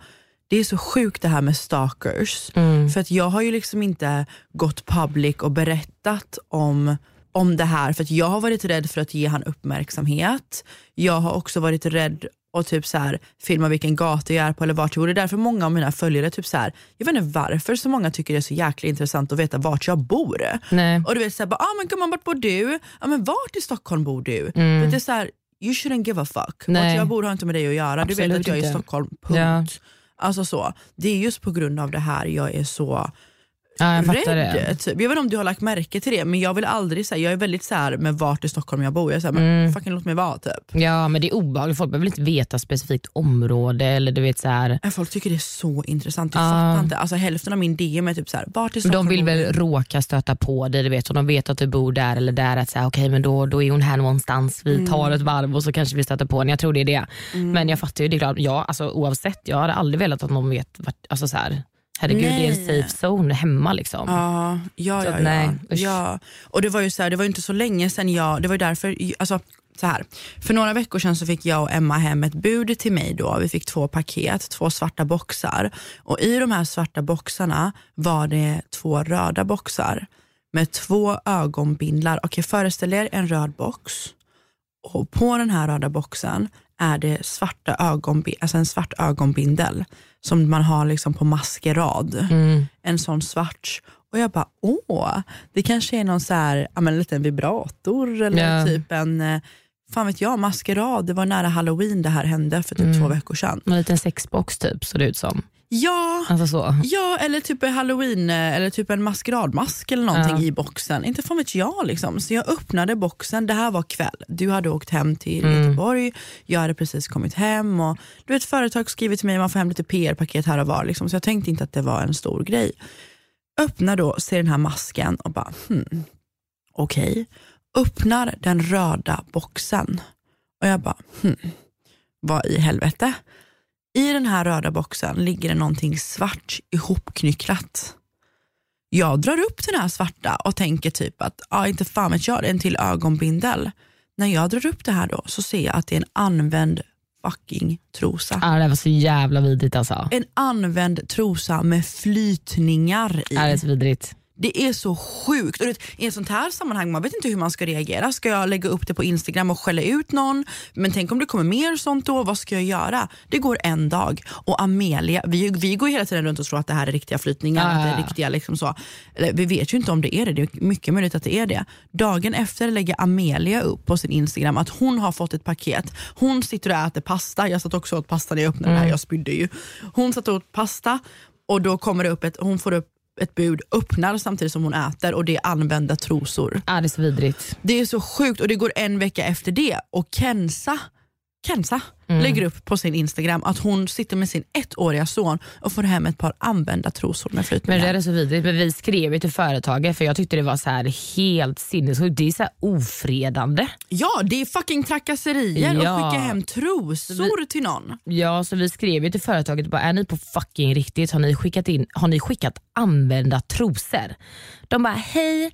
det är så sjukt det här med stalkers. Mm. För att jag har ju liksom inte gått public och berättat om, om det här för att jag har varit rädd för att ge han uppmärksamhet. Jag har också varit rädd och typ så här, filma vilken gata jag är på eller vart jag bor. Det är därför många av mina följare, typ så här, jag vet inte varför så många tycker det är så jäkla intressant att veta vart jag bor. Nej. Och du vet såhär, ah, men gumman vart bor du? Ja, men vart i Stockholm bor du? Mm. Det är så här, you shouldn't give a fuck. Nej. Vart jag bor har inte med dig att göra. du vet Absolut att jag är i. Stockholm, punkt. Ja. Alltså så. Det är just på grund av det här jag är så Ja, jag fattar rädd. det. Typ. Jag vet inte om du har lagt märke till det men jag vill aldrig säga, jag är väldigt så här med vart i Stockholm jag bor. Jag säger, Mm. fucking låt mig vara typ. Ja men det är obehagligt, folk behöver inte veta specifikt område eller du vet så här. Folk tycker det är så intressant, jag Ja. fattar inte. Alltså, hälften av min DM är typ så här, vart i Stockholm De vill väl råka stöta på dig, du vet, och de vet att du bor där eller där. Att säga, okay, men då, då är hon här någonstans, vi Mm. tar ett varv och så kanske vi stöter på henne. Jag tror det är det. Men jag fattar ju, det är klart, ja, alltså, oavsett, jag hade aldrig velat att någon vet, vart, alltså, så här, herregud det är en Nej. safe zone hemma. Liksom. Ja, ja, ja. nej, ja. Och det var ju så här, det var inte så länge sedan jag, det var ju därför, alltså så här. För några veckor sedan så fick jag och Emma hem ett bud till mig då. Vi fick två paket, två svarta boxar. Och i de här svarta boxarna var det två röda boxar med två ögonbindlar. Okej, föreställ er en röd box och på den här röda boxen är det svarta ögonbi- alltså en svart ögonbindel som man har liksom på maskerad. Mm. En sån svart. Och jag bara, åh, det kanske är någon så här, ja, men en liten vibrator eller Ja. typ en, eh, fan vet jag, maskerad. Det var nära halloween det här hände för typ Mm. två veckor sedan. En liten sexbox typ såg det ut som. Ja, Alltså så. Ja, eller typ en halloween eh, eller typ en maskeradmask eller någonting Ja. i boxen. Inte fan vet jag. Liksom. Så jag öppnade boxen, det här var kväll. Du hade åkt hem till Mm. Göteborg, jag hade precis kommit hem. Och, du vet, företag skriver till mig man får hem lite PR-paket här och var. Liksom. Så jag tänkte inte att det var en stor grej. Öppnar då, ser den här masken och bara, hmm, okej. Öppnar den röda boxen och jag bara, hmm, vad i helvete? I den här röda boxen ligger det någonting svart ihopknycklat. Jag drar upp den här svarta och tänker typ att, ja inte fan vet jag, det är en till ögonbindel. När jag drar upp det här då så ser jag att det är en använd fucking trosa. Ja, det var så jävla vidrigt alltså. En använd trosa med flytningar i. Ja, det är så vidrigt. Det är så sjukt. Och vet, I ett sånt här sammanhang man vet inte hur man ska reagera. Ska jag lägga upp det på Instagram och skälla ut någon? Men tänk om det kommer mer sånt då? Vad ska jag göra? Det går en dag och Amelia, vi, vi går hela tiden runt och tror att det här är riktiga flytningar. Ja, Att det är ja. riktiga liksom så. Vi vet ju inte om det är det. Det är mycket möjligt att det är det. Dagen efter lägger Amelia upp på sin Instagram att hon har fått ett paket. Hon sitter och äter pasta. Jag satt också åt pasta när jag öppnade det här. Jag spydde ju. Hon satt och åt pasta och då kommer det upp ett, hon får upp ett bud, öppnar samtidigt som hon äter och det är använda trosor. Ja, det är så vidrigt. Det är så sjukt och det går en vecka efter det och Kenza, Kenza Mm. lägger upp på sin Instagram att hon sitter med sin ettåriga son och får hem ett par använda trosor med Men flytningar. det där är så vidrigt. Men vi skrev ju till företaget för jag tyckte det var så här helt sinnessjukt. Det är så här ofredande. Ja, det är fucking trakasserier Ja. att skicka hem trosor till någon. Ja, så vi skrev ju till företaget bara, är ni på fucking riktigt? Har ni skickat, in, har ni skickat använda trosor? De bara, hej,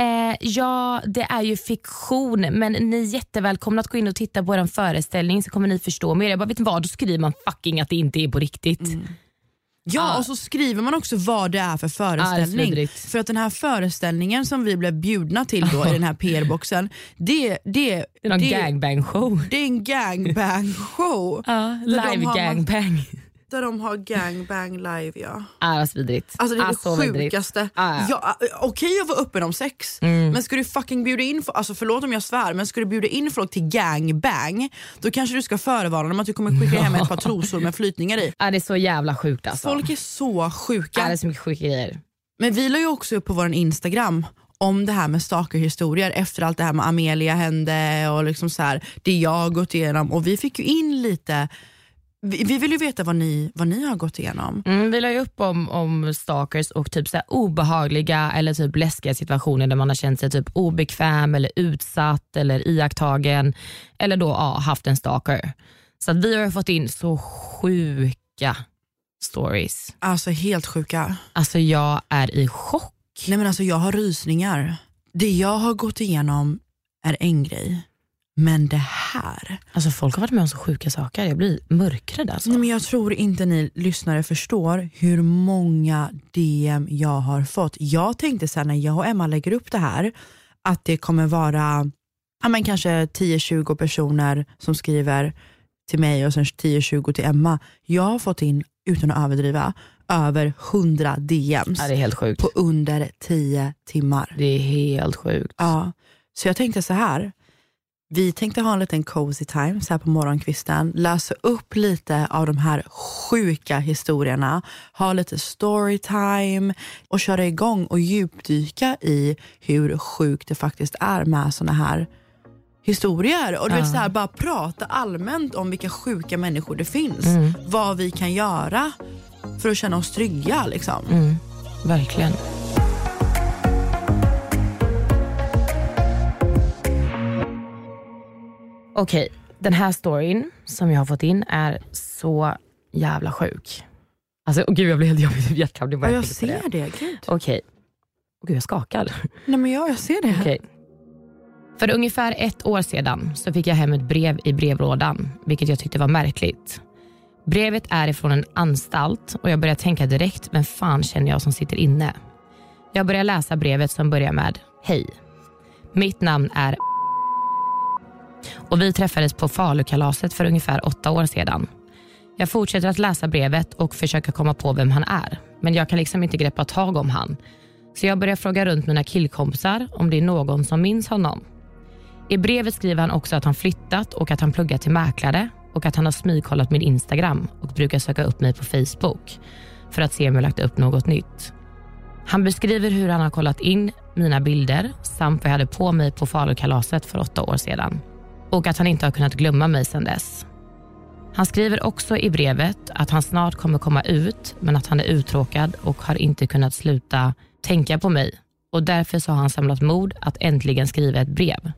eh, ja det är ju fiktion men ni är jättevälkomna att gå in och titta på er föreställning så kommer ni förstå mer. Jag bara, vet ni vad? Då skriver man fucking att det inte är på riktigt. Ja, Ah. och så skriver man också vad det är för Ah, det är föreställning. för att den här föreställningen som vi blev bjudna till då i den här PR-boxen, det, det, Det är det, gangbang show. det är en gangbang show. Ja, de live gangbang. Där de har gangbang live ja. Var så vidrigt. Alltså det är Ah, det sjukaste. Ah, ja. Ja, Okej att vara öppen om sex, Mm. men ska du fucking bjuda in, alltså förlåt om jag svär, men ska du bjuda in folk till gangbang, då kanske du ska förvarna dem att du kommer skicka hem ett par trosor med flytningar i. Ja, det är så jävla sjukt alltså. Folk är så sjuka. Ja, det är så mycket sjuka grejer. Men vi la ju också upp på vår Instagram om det här med stalkerhistorier efter allt det här med Amelia hände och liksom så här, det jag gått igenom och vi fick ju in lite vi, vi vill ju veta vad ni, vad ni har gått igenom. Mm, vi la ju upp om, om stalkers och typ så obehagliga eller typ läskiga situationer där man har känt sig typ obekväm eller utsatt eller iakttagen eller då ja, haft en stalker. Så vi har fått in så sjuka stories. Alltså helt sjuka. Alltså jag är i chock. Nej men alltså jag har rysningar. Det jag har gått igenom är en grej. Men det här. Alltså folk har varit med om så sjuka saker. Jag blir mörkrädd alltså. Nej, men jag tror inte ni lyssnare förstår hur många DM jag har fått. Jag tänkte sen när jag och Emma lägger upp det här att det kommer vara ja, men kanske 10-20 personer som skriver till mig och sen 10-20 till Emma. Jag har fått in, utan att överdriva, över 100 DMs Ja, det är helt sjukt. på under 10 timmar. Det är helt sjukt. Ja, så jag tänkte så här. Vi tänkte ha en liten cozy time så här på morgonkvisten, läsa upp lite av de här sjuka historierna, ha lite storytime och köra igång och djupdyka i hur sjukt det faktiskt är med såna här historier. Och du vet, Ja. så här, bara prata allmänt om vilka sjuka människor det finns. Mm. Vad vi kan göra för att känna oss trygga. Liksom. Mm, verkligen. Okej, den här storyn som jag har fått in är så jävla sjuk. Alltså, åh gud jag blir helt jobbig hjärtklappning bara Ja, jag jag ser det. Gud. Okej. Åh gud jag skakar. Nej, men ja, jag ser det. Okej. För ungefär ett år sedan så fick jag hem ett brev i brevlådan, vilket jag tyckte var märkligt. Brevet är ifrån en anstalt och jag börjar tänka direkt, vem fan känner jag som sitter inne? Jag börjar läsa brevet som börjar med Hej. Mitt namn är och vi träffades på Falukalaset för ungefär åtta år sedan. Jag fortsätter att läsa brevet och försöka komma på vem han är, men jag kan liksom inte greppa tag om han. Så jag börjar fråga runt mina killkompisar om det är någon som minns honom. I brevet skriver han också att han flyttat och att han pluggat till mäklare och att han har smygkollat min Instagram och brukar söka upp mig på Facebook för att se om jag lagt upp något nytt. Han beskriver hur han har kollat in mina bilder samt vad jag hade på mig på Falukalaset för åtta år sedan och att han inte har kunnat glömma mig sedan dess. Han skriver också i brevet att han snart kommer komma ut men att han är uttråkad och har inte kunnat sluta tänka på mig och därför så har han samlat mod att äntligen skriva ett brev.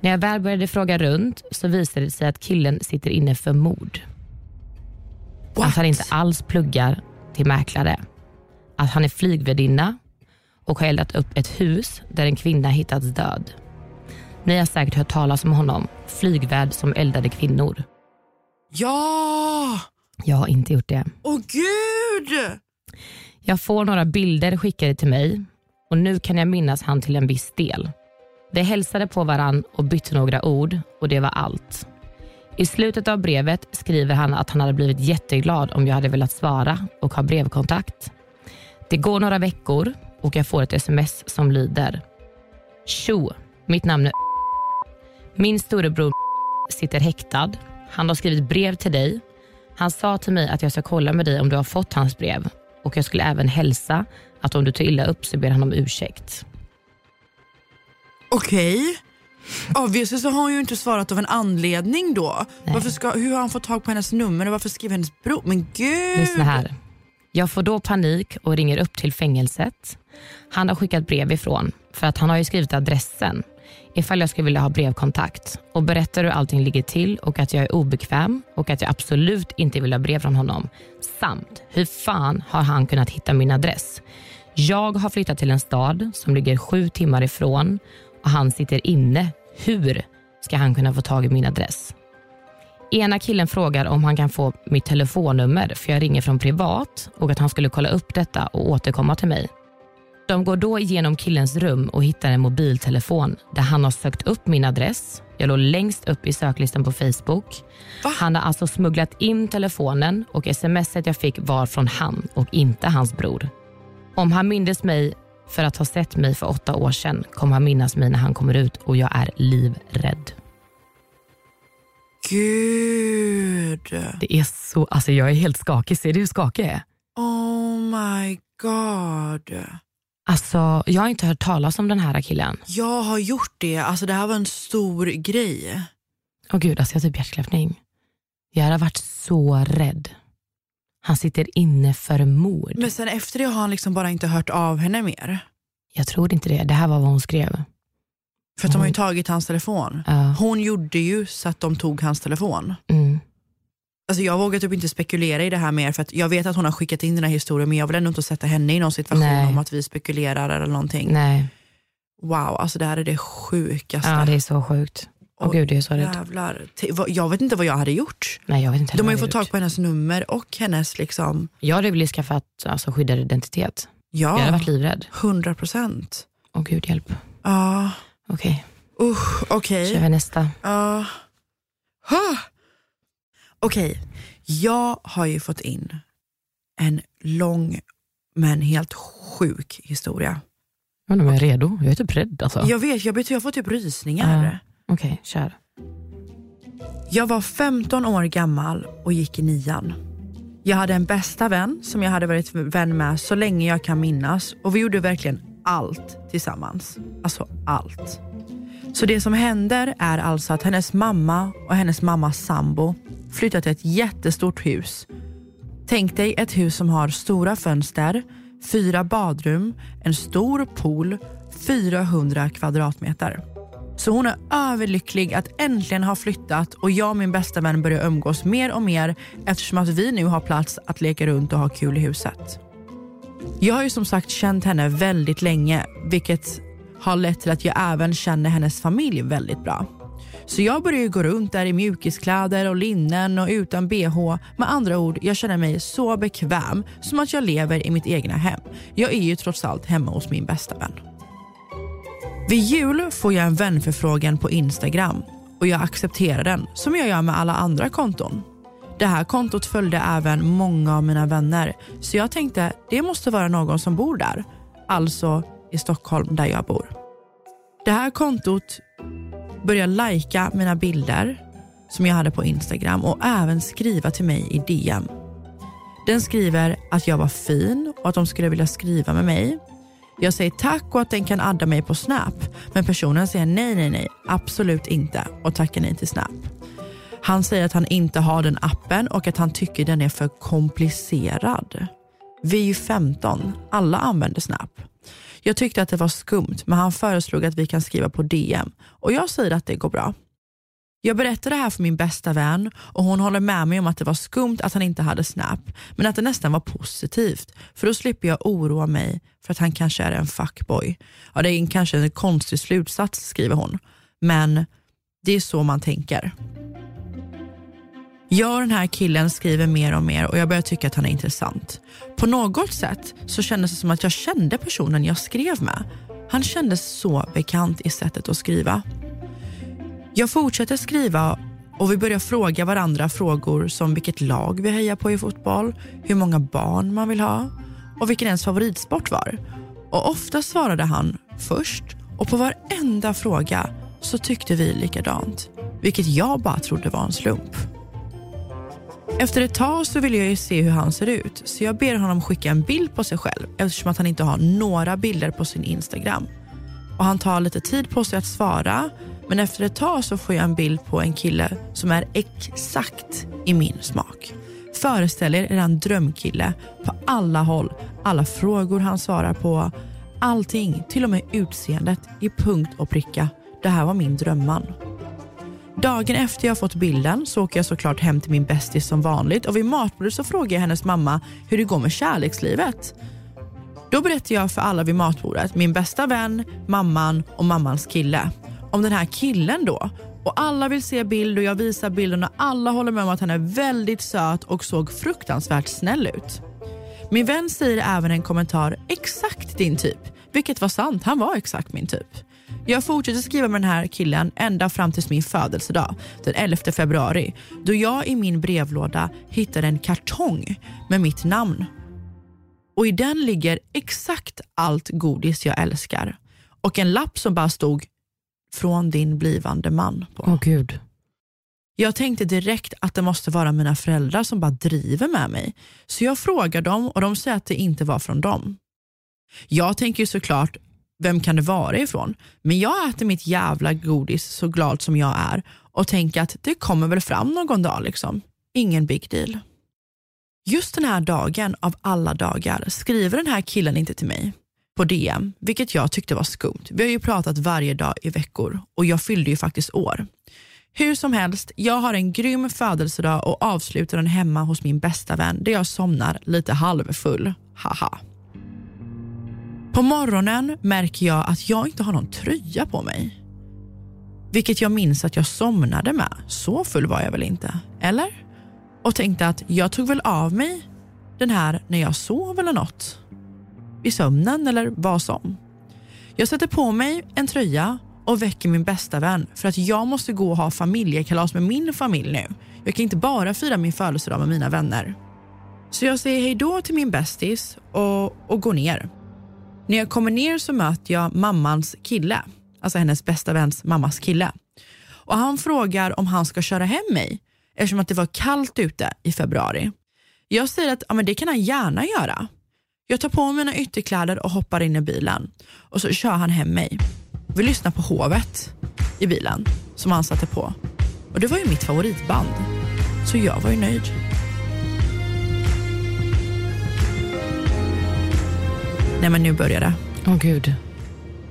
När jag väl började fråga runt så visade det sig att killen sitter inne för mord. Att han inte alls pluggar till mäklare. Att han är flygvärdinna och har eldat upp ett hus där en kvinna hittats död. Ni har säkert hört talas om honom, flygvärd som eldade kvinnor. Ja! Jag har inte gjort det. Åh gud! Jag får några bilder skickade till mig och nu kan jag minnas han till en viss del. Vi hälsade på varann och bytte några ord och det var allt. I slutet av brevet skriver han att han hade blivit jätteglad om jag hade velat svara och ha brevkontakt. Det går några veckor och jag får ett sms som lyder. Tjo, mitt namn är Min storebror sitter häktad. Han har skrivit brev till dig. Han sa till mig att jag ska kolla med dig om du har fått hans brev och jag skulle även hälsa att om du tar illa upp så ber han om ursäkt. Okej. Obviously så har hon ju inte svarat av en anledning då. Varför ska, hur har han fått tag på hennes nummer och varför skriver hennes bror? Men gud! Lyssna här. Jag får då panik och ringer upp till fängelset. Han har skickat brev ifrån för att han har ju skrivit adressen ifall jag skulle vilja ha brevkontakt och berättar hur allting ligger till och att jag är obekväm och att jag absolut inte vill ha brev från honom. Samt hur fan har han kunnat hitta min adress? Jag har flyttat till en stad som ligger sju timmar ifrån och han sitter inne. Hur ska han kunna få tag i min adress? Ena killen frågar om han kan få mitt telefonnummer för jag ringer från privat och att han skulle kolla upp detta och återkomma till mig. De går då igenom killens rum och hittar en mobiltelefon där han har sökt upp min adress. Jag låg längst upp i söklistan på Facebook. Va? Han har alltså smugglat in telefonen och smset jag fick var från han och inte hans bror. Om han mindes mig för att ha sett mig för åtta år sedan kommer han minnas mig när han kommer ut och jag är livrädd. Gud. Det är så, alltså jag är helt skakig. Ser du hur skakig jag är? Oh my god. Alltså, jag har inte hört talas om den här killen. Jag har gjort det. Alltså det här var en stor grej. Åh gud, alltså jag har typ hjärtklappning. Jag hade varit så rädd. Han sitter inne för mord. Men sen efter det har han liksom bara inte hört av henne mer. Jag tror inte det. Det här var vad hon skrev. För att de har ju tagit hans telefon. Ja. Hon gjorde ju så att de tog hans telefon. Mm. Alltså jag vågar typ inte spekulera i det här mer för att jag vet att hon har skickat in den här historien men jag vill ändå inte sätta henne i någon situation Nej. om att vi spekulerar eller någonting. Nej, Wow, alltså det här är det sjukaste. ja, det är så sjukt. Åh gud, jag är så rädd. Jävlar. Jag vet inte vad jag hade gjort. Nej, jag vet inte De har ju fått tag på hennes nummer och hennes liksom, Jag hade velat skaffa alltså, skyddad identitet. Jag hade ja, varit livrädd. 100 procent. Åh gud, hjälp. Ja, Okej, usch, okej. kör vi nästa. Ja. Ha! Okej, jag har ju fått in en lång men helt sjuk historia. Jag undrar om jag är redo. Jag är typ rädd alltså. Jag vet, jag, vet, jag får typ rysningar. Okej, kör. Jag var 15 år gammal och gick i nian. Jag hade en bästa vän som jag hade varit vän med så länge jag kan minnas och vi gjorde verkligen allt tillsammans. Alltså allt. Så det som händer är alltså att hennes mamma och hennes mammas sambo flyttar till ett jättestort hus. Tänk dig ett hus som har stora fönster, fyra badrum, en stor pool, 400 kvadratmeter. Så hon är överlycklig att äntligen ha flyttat och jag och min bästa vän börjar umgås mer och mer eftersom att vi nu har plats att leka runt och ha kul i huset. Jag har ju som sagt känt henne väldigt länge vilket har lett till att jag även känner hennes familj väldigt bra. Så jag börjar ju gå runt där i mjukiskläder och linnen och utan bh. Med andra ord, jag känner mig så bekväm som att jag lever i mitt egna hem. Jag är ju trots allt hemma hos min bästa vän. Vid jul får jag en vänförfrågan på Instagram och jag accepterar den som jag gör med alla andra konton. Det här kontot följde även många av mina vänner så jag tänkte det måste vara någon som bor där. Alltså i Stockholm där jag bor. Det här kontot börjar lajka mina bilder som jag hade på Instagram och även skriva till mig i DM. Den skriver att jag var fin och att de skulle vilja skriva med mig. Jag säger tack och att den kan adda mig på Snap. Men personen säger nej, nej, nej, absolut inte och tackar nej till Snap. Han säger att han inte har den appen och att han tycker den är för komplicerad. Vi är ju 15, alla använder Snap. Jag tyckte att det var skumt men han föreslog att vi kan skriva på DM och jag säger att det går bra. Jag berättar det här för min bästa vän och hon håller med mig om att det var skumt att han inte hade Snap men att det nästan var positivt för då slipper jag oroa mig för att han kanske är en fuckboy. Ja, det är en, kanske en konstig slutsats skriver hon men det är så man tänker. Jag och den här killen skriver mer och mer och jag börjar tycka att han är intressant. På något sätt så kändes det som att jag kände personen jag skrev med. Han kändes så bekant i sättet att skriva. Jag fortsätter skriva och vi börjar fråga varandra frågor som vilket lag vi hejar på i fotboll, hur många barn man vill ha och vilken ens favoritsport var. Och ofta svarade han först och på varenda fråga så tyckte vi likadant, vilket jag bara trodde var en slump. Efter ett tag så vill jag ju se hur han ser ut så jag ber honom skicka en bild på sig själv eftersom att han inte har några bilder på sin Instagram. Och Han tar lite tid på sig att svara men efter ett tag så får jag en bild på en kille som är exakt i min smak. Föreställ er en drömkille på alla håll, alla frågor han svarar på, allting, till och med utseendet i punkt och pricka. Det här var min drömman. Dagen efter jag fått bilden så åker jag såklart hem till min bästis som vanligt och vid matbordet så frågar jag hennes mamma hur det går med kärlekslivet. Då berättar jag för alla vid matbordet, min bästa vän, mamman och mammans kille, om den här killen då. Och alla vill se bild och jag visar bilden och alla håller med om att han är väldigt söt och såg fruktansvärt snäll ut. Min vän säger även en kommentar, exakt din typ. Vilket var sant, han var exakt min typ. Jag fortsätter skriva med den här killen ända fram till min födelsedag, den 11 februari, då jag i min brevlåda hittade en kartong med mitt namn. Och i den ligger exakt allt godis jag älskar. Och en lapp som bara stod från din blivande man på. Åh gud. Jag tänkte direkt att det måste vara mina föräldrar som bara driver med mig. Så jag frågar dem och de säger att det inte var från dem. Jag tänker såklart, vem kan det vara ifrån? Men jag äter mitt jävla godis så glad som jag är och tänker att det kommer väl fram någon dag. liksom. Ingen big deal. Just den här dagen av alla dagar skriver den här killen inte till mig på DM, vilket jag tyckte var skumt. Vi har ju pratat varje dag i veckor och jag fyllde ju faktiskt år. Hur som helst, jag har en grym födelsedag och avslutar den hemma hos min bästa vän där jag somnar lite halvfull. Haha. På morgonen märker jag att jag inte har någon tröja på mig. Vilket jag minns att jag somnade med. Så full var jag väl inte? Eller? Och tänkte att jag tog väl av mig den här när jag sov eller något. I sömnen eller vad som. Jag sätter på mig en tröja och väcker min bästa vän för att jag måste gå och ha familjekalas med min familj nu. Jag kan inte bara fira min födelsedag med mina vänner. Så jag säger hej då till min bästis och, och går ner. När jag kommer ner så möter jag mammans kille, alltså hennes bästa väns mammas kille. Och Han frågar om han ska köra hem mig eftersom att det var kallt ute i februari. Jag säger att ja, men det kan han gärna göra. Jag tar på mig mina ytterkläder och hoppar in i bilen och så kör han hem mig. Vi lyssnar på Hovet i bilen som han satte på. Och det var ju mitt favoritband. Så jag var ju nöjd. Nej men nu börjar det. Åh oh, gud.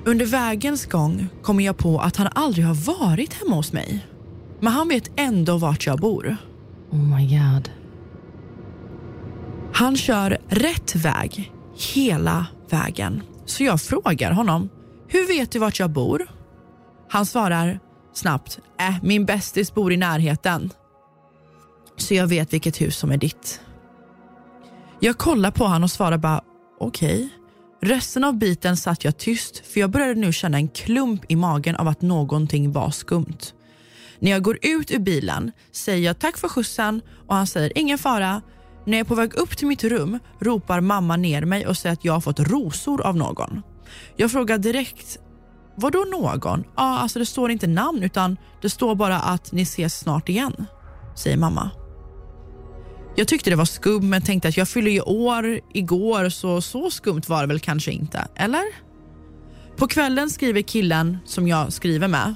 Under vägens gång kommer jag på att han aldrig har varit hemma hos mig. Men han vet ändå vart jag bor. Oh my god. Han kör rätt väg hela vägen. Så jag frågar honom, hur vet du vart jag bor? Han svarar snabbt, äh, min bästis bor i närheten. Så jag vet vilket hus som är ditt. Jag kollar på honom och svarar bara, okej. Okay. Resten av biten satt jag tyst för jag började nu känna en klump i magen av att någonting var skumt. När jag går ut ur bilen säger jag tack för skjutsen och han säger ingen fara. När jag är på väg upp till mitt rum ropar mamma ner mig och säger att jag har fått rosor av någon. Jag frågar direkt, vad då någon? Ja, alltså det står inte namn utan det står bara att ni ses snart igen, säger mamma. Jag tyckte det var skumt men tänkte att jag fyller ju år igår så så skumt var det väl kanske inte, eller? På kvällen skriver killen som jag skriver med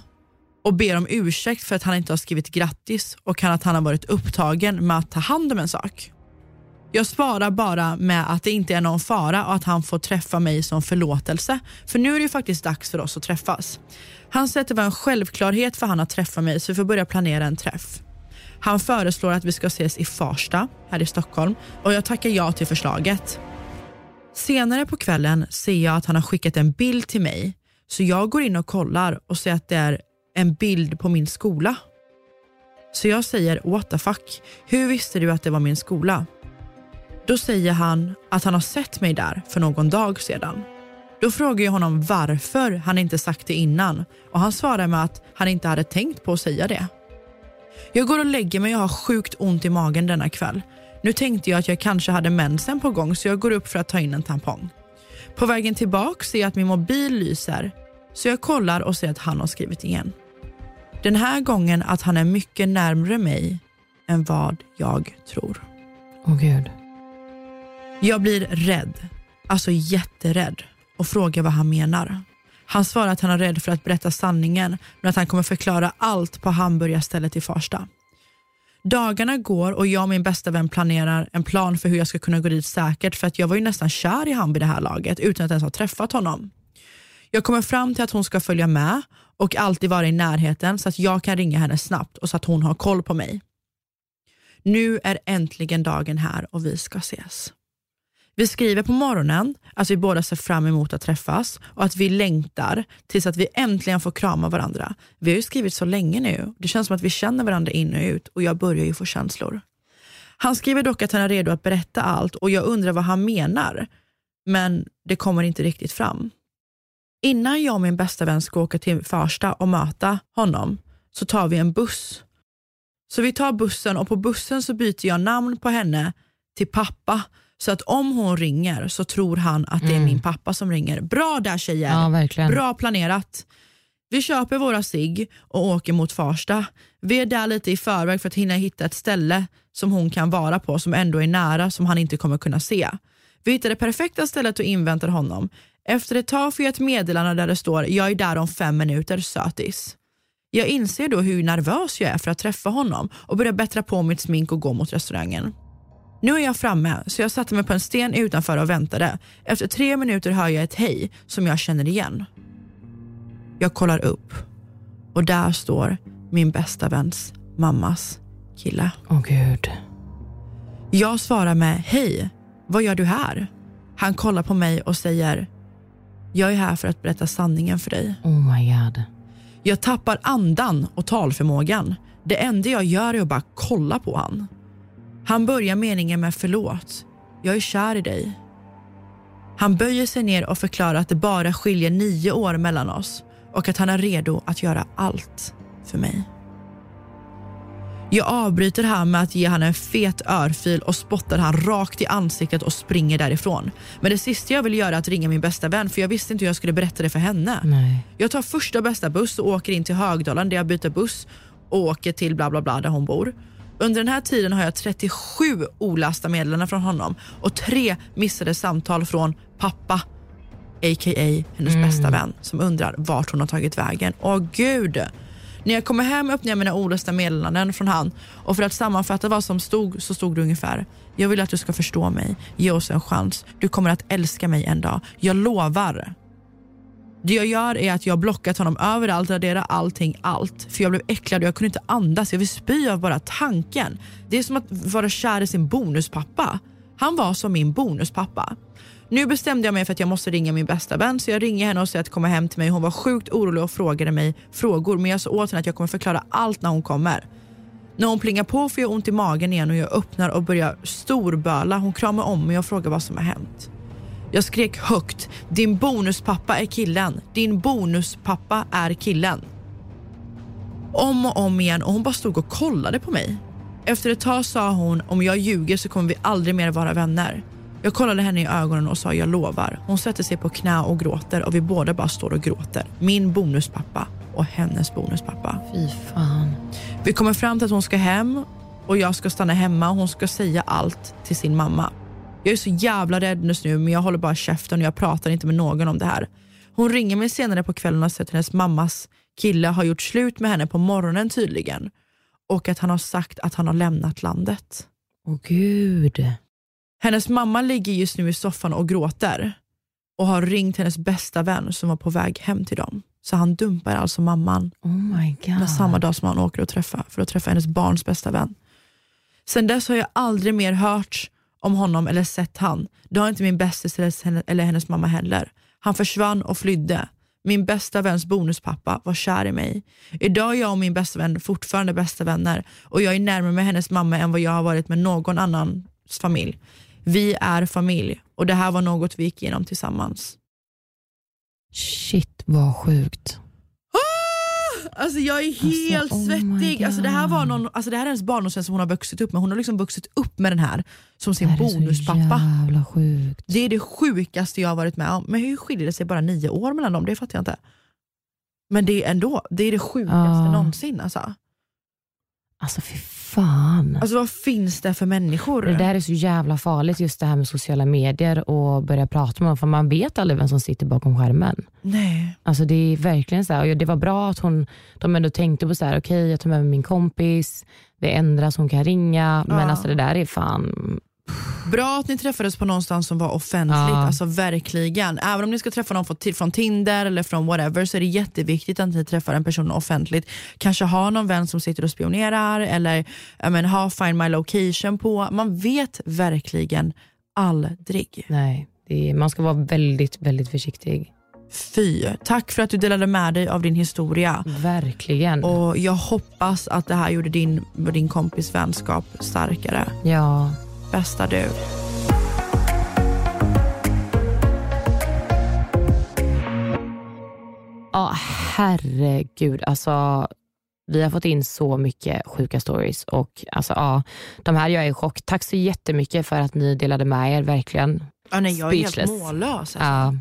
och ber om ursäkt för att han inte har skrivit grattis och att han har varit upptagen med att ta hand om en sak. Jag svarar bara med att det inte är någon fara och att han får träffa mig som förlåtelse. För nu är det ju faktiskt dags för oss att träffas. Han säger att det var en självklarhet för han att träffa mig så vi får börja planera en träff. Han föreslår att vi ska ses i Farsta här i Stockholm och jag tackar ja till förslaget. Senare på kvällen ser jag att han har skickat en bild till mig så jag går in och kollar och ser att det är en bild på min skola. Så jag säger what the fuck, hur visste du att det var min skola? Då säger han att han har sett mig där för någon dag sedan. Då frågar jag honom varför han inte sagt det innan och han svarar med att han inte hade tänkt på att säga det. Jag går och lägger mig och har sjukt ont i magen denna kväll. Nu tänkte jag att jag kanske hade mensen på gång så jag går upp för att ta in en tampong. På vägen tillbaka ser jag att min mobil lyser så jag kollar och ser att han har skrivit igen. Den här gången att han är mycket närmre mig än vad jag tror. Åh oh, gud. Jag blir rädd, alltså jätterädd och frågar vad han menar. Han svarar att han är rädd för att berätta sanningen men att han kommer förklara allt på hamburgarstället i Farsta. Dagarna går och jag och min bästa vän planerar en plan för hur jag ska kunna gå dit säkert för att jag var ju nästan kär i han vid det här laget utan att ens ha träffat honom. Jag kommer fram till att hon ska följa med och alltid vara i närheten så att jag kan ringa henne snabbt och så att hon har koll på mig. Nu är äntligen dagen här och vi ska ses. Vi skriver på morgonen att vi båda ser fram emot att träffas och att vi längtar tills att vi äntligen får krama varandra. Vi har ju skrivit så länge nu. Det känns som att vi känner varandra in och ut och jag börjar ju få känslor. Han skriver dock att han är redo att berätta allt och jag undrar vad han menar. Men det kommer inte riktigt fram. Innan jag och min bästa vän ska åka till Farsta och möta honom så tar vi en buss. Så vi tar bussen och på bussen så byter jag namn på henne till pappa så att om hon ringer så tror han att det är mm. min pappa som ringer. Bra där tjejer! Ja, verkligen. Bra planerat. Vi köper våra sig och åker mot Farsta. Vi är där lite i förväg för att hinna hitta ett ställe som hon kan vara på som ändå är nära som han inte kommer kunna se. Vi hittar det perfekta stället och inväntar honom. Efter ett tag får jag ett meddelande där det står “Jag är där om fem minuter, sötis”. Jag inser då hur nervös jag är för att träffa honom och börjar bättra på mitt smink och gå mot restaurangen. Nu är jag framme så jag satte mig på en sten utanför och väntade. Efter tre minuter hör jag ett hej som jag känner igen. Jag kollar upp och där står min bästa väns mammas kille. Åh oh, gud. Jag svarar med hej, vad gör du här? Han kollar på mig och säger jag är här för att berätta sanningen för dig. Oh my god. Jag tappar andan och talförmågan. Det enda jag gör är att bara kolla på han. Han börjar meningen med förlåt. Jag är kär i dig. Han böjer sig ner och förklarar att det bara skiljer nio år mellan oss och att han är redo att göra allt för mig. Jag avbryter här med att ge han en fet örfil och spottar han rakt i ansiktet och springer därifrån. Men det sista jag vill göra är att ringa min bästa vän för jag visste inte hur jag skulle berätta det för henne. Nej. Jag tar första bästa buss och åker in till Högdalen där jag byter buss och åker till bla bla bla där hon bor. Under den här tiden har jag 37 olästa meddelanden från honom och tre missade samtal från pappa, a.k.a. hennes bästa vän som undrar vart hon har tagit vägen. Åh gud! När jag kommer hem öppnar jag mina olästa meddelanden från han och för att sammanfatta vad som stod så stod det ungefär Jag vill att du ska förstå mig, ge oss en chans, du kommer att älska mig en dag, jag lovar. Det jag gör är att jag har blockat honom överallt, raderar allting, allt. För jag blev äcklad och jag kunde inte andas. Jag vill spy av bara tanken. Det är som att vara kär i sin bonuspappa. Han var som min bonuspappa. Nu bestämde jag mig för att jag måste ringa min bästa vän så jag ringer henne och säger att komma hem till mig. Hon var sjukt orolig och frågade mig frågor men jag sa åt henne att jag kommer förklara allt när hon kommer. När hon plingar på får jag ont i magen igen och jag öppnar och börjar storböla. Hon kramar om mig och frågar vad som har hänt. Jag skrek högt. Din bonuspappa är killen. Din bonuspappa är killen. Om och om igen och hon bara stod och kollade på mig. Efter ett tag sa hon om jag ljuger så kommer vi aldrig mer vara vänner. Jag kollade henne i ögonen och sa jag lovar. Hon sätter sig på knä och gråter och vi båda bara står och gråter. Min bonuspappa och hennes bonuspappa. Fy fan. Vi kommer fram till att hon ska hem och jag ska stanna hemma och hon ska säga allt till sin mamma. Jag är så jävla rädd just nu men jag håller bara käften och jag pratar inte med någon om det här. Hon ringer mig senare på kvällen och säger att hennes mammas kille har gjort slut med henne på morgonen tydligen och att han har sagt att han har lämnat landet. Åh gud. Hennes mamma ligger just nu i soffan och gråter och har ringt hennes bästa vän som var på väg hem till dem. Så han dumpar alltså mamman Oh samma dag som han åker och träffa för att träffa hennes barns bästa vän. Sen dess har jag aldrig mer hört om honom eller sett han. Det har inte min bästis eller eller hennes mamma heller. Han försvann och flydde. Min bästa väns bonuspappa var kär i mig. Idag är jag och min bästa vän fortfarande bästa vänner och jag är närmare med hennes mamma än vad jag har varit med någon annans familj. Vi är familj och det här var något vi gick igenom tillsammans. Shit vad sjukt. Alltså jag är helt oh my svettig. Alltså det, här var någon, alltså det här är hennes barndomsvän som hon har vuxit upp med. Hon har liksom vuxit upp med den här som sin Det här är bonuspappa. Det är det sjukaste jag har varit med om. Men hur skiljer det sig bara nio år mellan dem? Det fattar jag inte. Men det är ändå, det är det sjukaste Ja. någonsin. Alltså. Alltså fy fan. alltså vad finns det för människor? Det där är så jävla farligt just det här med sociala medier och börja prata med dem för man vet aldrig vem som sitter bakom skärmen. Nej. Alltså det är verkligen så här, och det var bra att hon, de ändå tänkte på så här, okej jag tar med mig min kompis, det ändras, hon kan ringa, men Ja. alltså det där är fan, Bra att ni träffades på någonstans som var offentligt, Ja. alltså verkligen. Även om ni ska träffa någon från- Tinder eller från whatever så är det jätteviktigt att ni träffar en person offentligt. Kanske ha någon vän som sitter och spionerar eller men, ha find my location på. Man vet verkligen aldrig. nej, är, man ska vara väldigt, väldigt försiktig. Fy. Tack för att du delade med dig av din historia. Verkligen. Och Jag hoppas att det här gjorde din, din kompis vänskap starkare. ja, Bästa du. Ja, herregud. Alltså, vi har fått in så mycket sjuka stories och alltså, ja, de här jag är i chock. Tack så jättemycket för att ni delade med er, verkligen. Ja, nej, jag är helt Speechless. mållös. Alltså. Ja.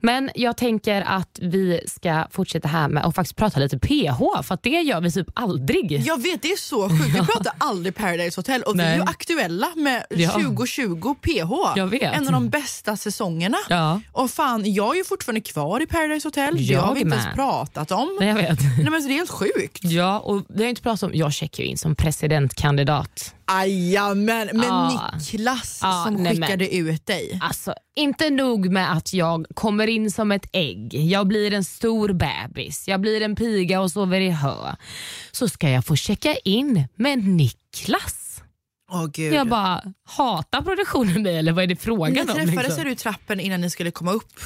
Men jag tänker att vi ska fortsätta här med att faktiskt prata lite PH, för att det gör vi typ aldrig. Jag vet, det är så sjukt. Vi pratar aldrig Paradise Hotel och vi är Nej. ju aktuella med Ja. 2020 PH. En av de bästa säsongerna. Ja, Och fan, jag är ju fortfarande kvar i Paradise Hotel. det Jag har vi inte med. ens pratat om. nej, jag vet. Nej, men så det är helt sjukt. Ja, och vi har inte pratat om, jag checkar ju in som presidentkandidat. Jajamän, med Ja. Niklas Ja, som nej, men- skickade ut dig. Alltså, inte nog med att jag kommer in som ett ägg, jag blir en stor bebis, jag blir en piga och sover i hö. Så ska jag få checka in med Niklas. Åh gud. Jag bara, hatar produktionen mig eller vad är det Ni frågan om? träffades liksom? i trappen innan ni skulle komma upp.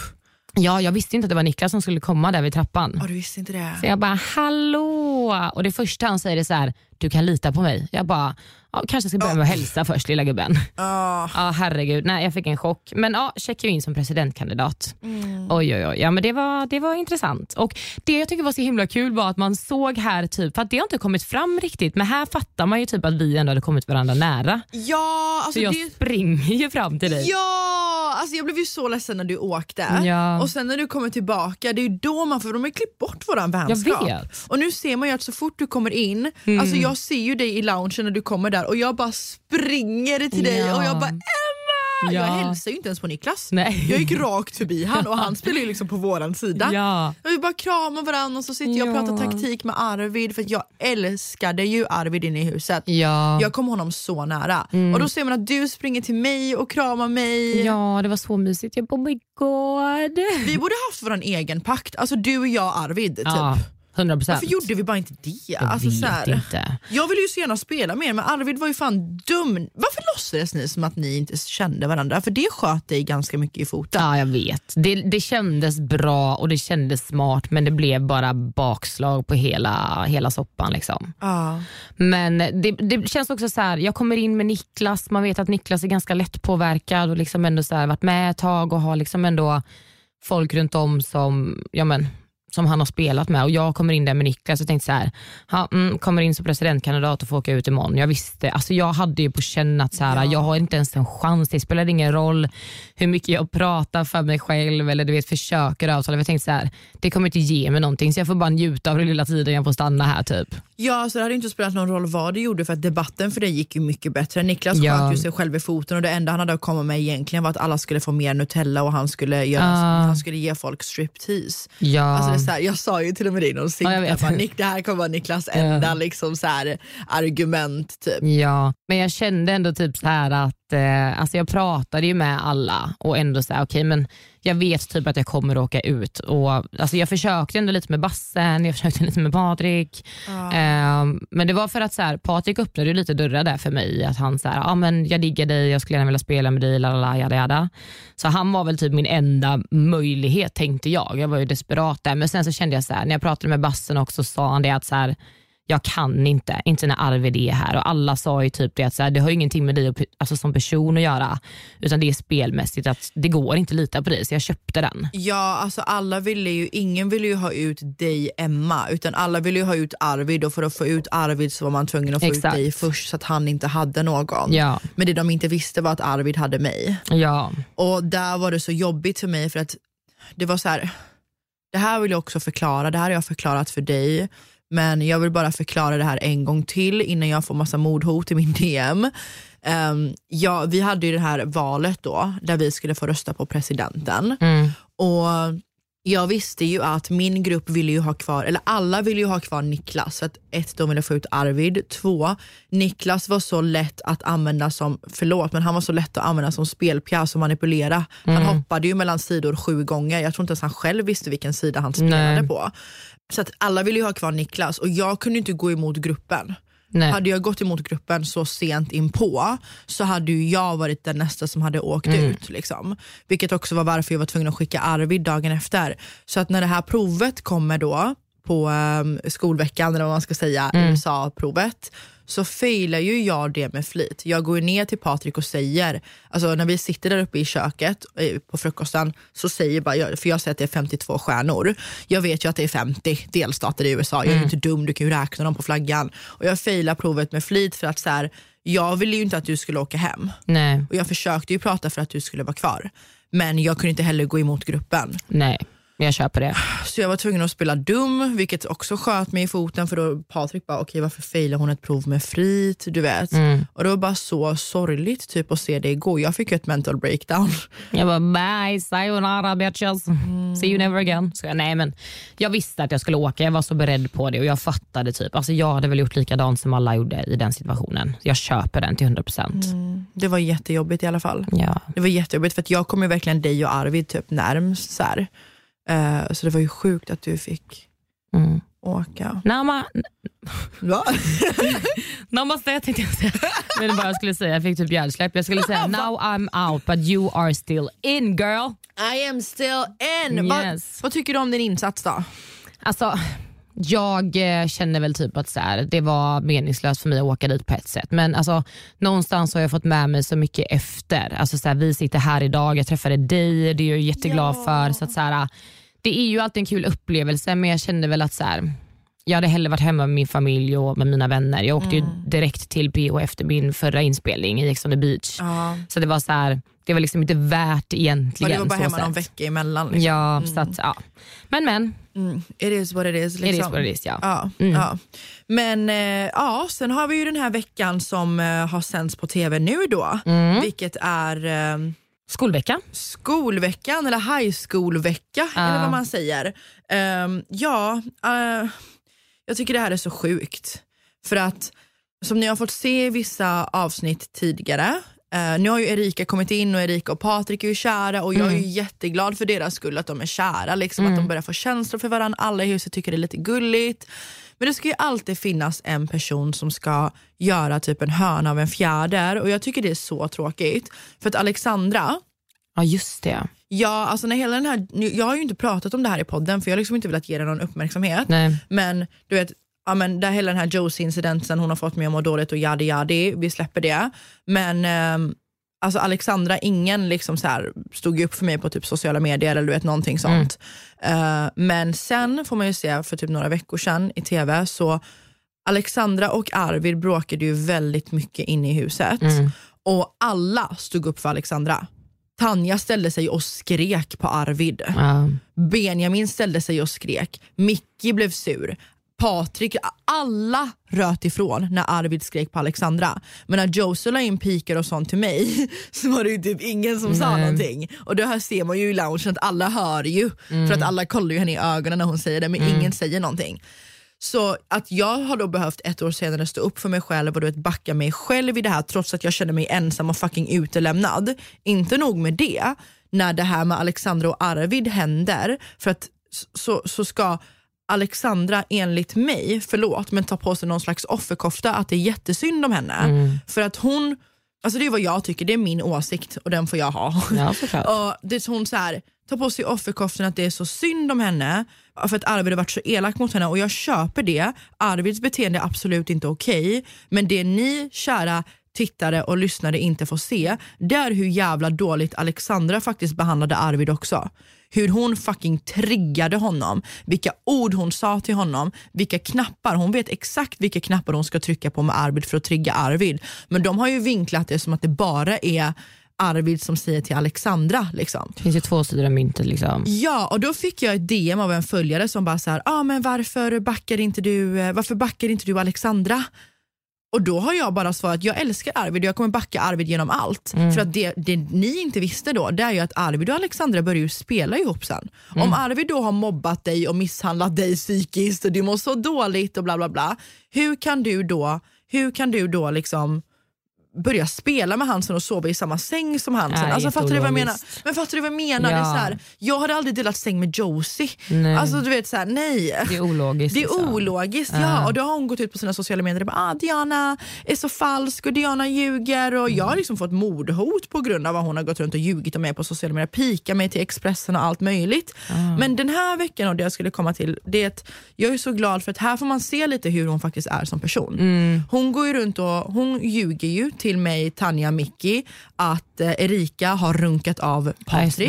Ja, jag visste inte att det var Niklas som skulle komma där vid trappan. Ja, du visste inte det? Så jag bara, hallå! Och det första han säger är så här, du kan lita på mig. Jag bara, ja, kanske ska börja med att hälsa först lilla gubben. Ja. Ja herregud, nej jag fick en chock. Men ja, checkade in som presidentkandidat. Mm. Oj oj oj, ja, men det var, det var intressant. Och Det jag tycker var så himla kul var att man såg här, typ, för att det har inte kommit fram riktigt, men här fattar man ju typ att vi ändå hade kommit varandra nära. Ja, alltså Så jag det... springer ju fram till dig. Ja, alltså jag blev ju så ledsen när du åkte. Ja. Och sen när du kommer tillbaka, det är ju då man, för de har klippt bort våran vänskap. vet. Och nu ser man ju att så fort du kommer in, Mm. alltså jag ser ju dig i loungen när du kommer där och jag bara springer till dig Ja. och jag bara Emma! Jag Ja. hälsar ju inte ens på Niklas. Nej. Jag gick rakt förbi han och han spelar ju liksom på våran sida. Ja. Och vi bara kramar varandra och så sitter jag och pratar taktik med Arvid för jag älskade ju Arvid inne i huset. Ja. Mm. Jag kom honom så nära. Och då ser man att du springer till mig och kramar mig. ja, det var så mysigt. Jag bara, oh my god. Vi borde haft vår egen pakt, alltså du och jag Arvid. Typ. Ja, 100 procent. Varför gjorde vi bara inte det? Jag Alltså, vet så här, inte. jag ville ju så gärna spela med er men Arvid var ju fan dum. Varför låtsades ni som att ni inte kände varandra? För det sköt dig ganska mycket i foten. Ja, jag vet. Det, det kändes bra och det kändes smart men det blev bara bakslag på hela, hela soppan. Liksom. Ja. Men det, det känns också så här, jag kommer in med Niklas, man vet att Niklas är ganska lättpåverkad och liksom ändå så här, varit med ett tag och har liksom ändå folk runt om som, ja men, som han har spelat med och jag kommer in där med Niklas och tänkte så här, ha, mm, kommer in som presidentkandidat och får åka ut imorgon. Jag visste, alltså jag hade ju på känn att så här, Ja. jag har inte ens en chans, det spelar ingen roll hur mycket jag pratar för mig själv eller du vet försöker övertala. Jag tänkte så här, det kommer inte ge mig någonting så jag får bara njuta av den lilla tiden jag får stanna här typ. Ja, så det hade inte spelat någon roll vad du gjorde för att debatten för dig gick ju mycket bättre. Niklas Ja. sköt ju sig själv i foten och det enda han hade att komma med egentligen var att alla skulle få mer Nutella och han skulle, göra, Ah. han skulle ge folk striptease. Ja. Alltså det är så här, jag sa ju till och med det inom Ja, jag vet. bara, Nick, det här kommer vara Niklas enda liksom så här, argument. Typ. Ja, men jag kände ändå typ så här att eh, alltså jag pratade ju med alla och ändå så här, okej men jag vet typ att jag kommer att åka ut. Och, alltså jag försökte ändå lite med bassen, jag försökte lite med Patrik. Eh, men det var för att så här, Patrik öppnade lite dörrar där för mig. Att han så här, ah, men jag diggar dig, jag skulle gärna vilja spela med dig, lalala, jada, jada. Så han var väl typ min enda möjlighet tänkte jag. Jag var ju desperat där. Men sen så kände jag så här, när jag pratade med bassen också sa han det att så här, jag kan inte, inte när Arvid är här. Och alla sa ju typ det att så här, det har ingenting med dig och, alltså, som person att göra, utan det är spelmässigt att det går inte att lita på dig, så jag köpte den. Ja, alltså alla ville ju, ingen ville ju ha ut dig Emma, utan alla ville ju ha ut Arvid och för att få ut Arvid så var man tvungen att få Exakt. ut dig först så att han inte hade någon. Ja, Men det de inte visste var att Arvid hade mig. ja, Och där var det så jobbigt för mig för att det var så här. det här vill jag också förklara, det här har jag förklarat för dig, men jag vill bara förklara det här en gång till innan jag får massa mordhot i min DM. Um, ja, vi hade ju det här valet då, där vi skulle få rösta på presidenten. mm. Och jag visste ju att min grupp ville ju ha kvar, eller alla ville ju ha kvar Niklas. Så att ett, de ville få ut Arvid. Två, Niklas var så lätt att använda som, förlåt, men han var så lätt att använda som spelpjäs och manipulera. Han hoppade ju mellan sidor sju gånger. Jag tror inte ens han själv visste vilken sida han spelade Nej. på. Så att alla ville ju ha kvar Niklas och jag kunde inte gå emot gruppen. Nej. Hade jag gått emot gruppen så sent in på så hade ju jag varit den nästa som hade åkt ut. Liksom. Vilket också var varför jag var tvungen att skicka Arvid dagen efter. Så att när det här provet kommer då på um, skolveckan, eller vad man ska säga, USA-provet, så failar ju jag det med flit. Jag går ner till Patrik och säger, alltså när vi sitter där uppe i köket eh, på frukosten, så säger bara, för jag säger att det är 52 stjärnor. Jag vet ju att det är 50 delstater i USA, jag är ju inte dum, du kan ju räkna dem på flaggan. Och jag failar provet med flit för att så här, jag ville ju inte att du skulle åka hem. nej, Och jag försökte ju prata för att du skulle vara kvar. Men jag kunde inte heller gå emot gruppen. nej, jag köper det. Så jag var tvungen att spela dum, vilket också sköt mig i foten för då Patrik bara, okej varför failar hon ett prov med flit? Du vet. Och det var bara så sorgligt typ att se det gå. Jag fick ju ett mental breakdown. Jag bara bye, sayonara bitches, see you never again. Så jag, nej, men jag visste att jag skulle åka, jag var så beredd på det och jag fattade typ, alltså jag hade väl gjort likadant som alla gjorde i den situationen. Jag köper den till 100%. Det var jättejobbigt i alla fall. Ja. Det var jättejobbigt för jag kom ju verkligen dig och Arvid typ närmst. Så, här. Eh, så det var ju sjukt att du fick Mm. åka. Nama, Va? namaste tänkte jag säga. Men vad jag skulle säga, jag fick typ hjärnsläpp. Jag skulle säga now I'm out but you are still in girl. I am still in. Va, Yes. vad tycker du om din insats då? Alltså, jag eh, känner väl typ att så här, det var meningslöst för mig att åka dit på ett sätt. Men alltså, någonstans har jag fått med mig så mycket efter. Alltså, så här, vi sitter här idag, jag träffade dig, det är jag jätteglad Ja. för. Så att, så här, det är ju alltid en kul upplevelse men jag kände väl att så här, jag hade hellre varit hemma med min familj och med mina vänner. Jag åkte ju direkt till PH efter min förra inspelning i Ex on the beach. Ja. Så det var så här, det var liksom inte värt egentligen. det var bara hemma sätt. någon vecka emellan. Liksom. Ja, så att, ja. Men men, Mm. It is what it is. Liksom. it is what it is. Ja. Ja, Mm. ja. Men eh, ja, sen har vi ju den här veckan som eh, har sänts på tv nu då. Mm. Vilket är eh, Skolvecka. skolveckan eller high school-vecka Ja. eller vad man säger. Ehm, ja, eh, jag tycker det här är så sjukt. För att som ni har fått se i vissa avsnitt tidigare, eh, nu har ju Erika kommit in och Erika och Patrik är ju kära och jag är ju jätteglad för deras skull att de är kära, liksom, att de börjar få känslor för varandra, alla i huset tycker det är lite gulligt. Men det ska ju alltid finnas en person som ska göra typ en hörna av en fjäder och jag tycker det är så tråkigt. För att Alexandra, Ja just det. Ja, alltså när hela den här, jag har ju inte pratat om det här i podden för jag har liksom inte velat ge den någon uppmärksamhet. Nej. Men du vet, ja, men där hela den här Josie-incidenten hon har fått mig att må dåligt och yadi yadi, vi släpper det. Men ehm, alltså Alexandra, ingen liksom så här, stod upp för mig på typ sociala medier eller du vet någonting sånt. Eh, men sen får man ju se för typ några veckor sedan i tv så Alexandra och Arvid bråkade ju väldigt mycket inne i huset Mm. och alla stod upp för Alexandra. Tanja ställde sig och skrek på Arvid. Ja. Benjamin ställde sig och skrek. Micke blev sur. Patrik, alla röt ifrån när Arvid skrek på Alexandra. Men när Josie la in pikar och sånt till mig så var det ju typ ingen som sa Nej. någonting. Och det här ser man ju i loungen att alla hör ju. För att alla kollar ju henne i ögonen när hon säger det men ingen säger någonting. Så att jag har då behövt ett år senare stå upp för mig själv och du vet, backa mig själv i det här trots att jag känner mig ensam och fucking utelämnad. Inte nog med det, när det här med Alexandra och Arvid händer, för att så, så ska Alexandra enligt mig, förlåt, men ta på sig någon slags offerkofta att det är jättesynd om henne. För att hon, alltså det är vad jag tycker, det är min åsikt och den får jag ha. ja. Och det hon så här, tar på sig offerkoftan att det är så synd om henne för att Arvid har varit så elak mot henne och jag köper det. Arvids beteende är absolut inte okej men det ni kära tittare och lyssnare inte får se det är hur jävla dåligt Alexandra faktiskt behandlade Arvid också. Hur hon fucking triggade honom, vilka ord hon sa till honom, vilka knappar, hon vet exakt vilka knappar hon ska trycka på med Arvid för att trigga Arvid. Men de har ju vinklat det som att det bara är Arvid som säger till Alexandra. Liksom. Det finns ju två sidor av myntet. Liksom. Ja, och då fick jag ett DM av en följare som bara så här, ah, men varför backar inte du, eh, varför backar inte du Alexandra? Och då har jag bara svarat, jag älskar Arvid och jag kommer backa Arvid genom allt. För att det, det ni inte visste då, det är ju att Arvid och Alexandra börjar ju spela ihop sen. Om Arvid då har mobbat dig och misshandlat dig psykiskt och du mår så dåligt och bla bla bla. Hur kan du då, hur kan du då liksom börja spela med Hansen och sova i samma säng som Hansen. Nej, alltså, fattar du vad jag menar? Men fattar du vad jag menar? Det är Ja. så här, jag hade aldrig delat säng med Josie. Nej. Alltså du vet så här, nej. Det är ologiskt. Det är liksom. ologiskt, ja. Och då har hon gått ut på sina sociala medier och bara ah, Diana är så falsk och Diana ljuger. Och Jag har liksom fått mordhot på grund av vad hon har gått runt och ljugit om mig på sociala medier. Pika mig till Expressen och allt möjligt. Men den här veckan och det jag skulle komma till, det är att jag är så glad för att här får man se lite hur hon faktiskt är som person. Hon går ju runt och hon ljuger ju till till mig, Tanja Micki, att eh, Erika har runkat av Patrik.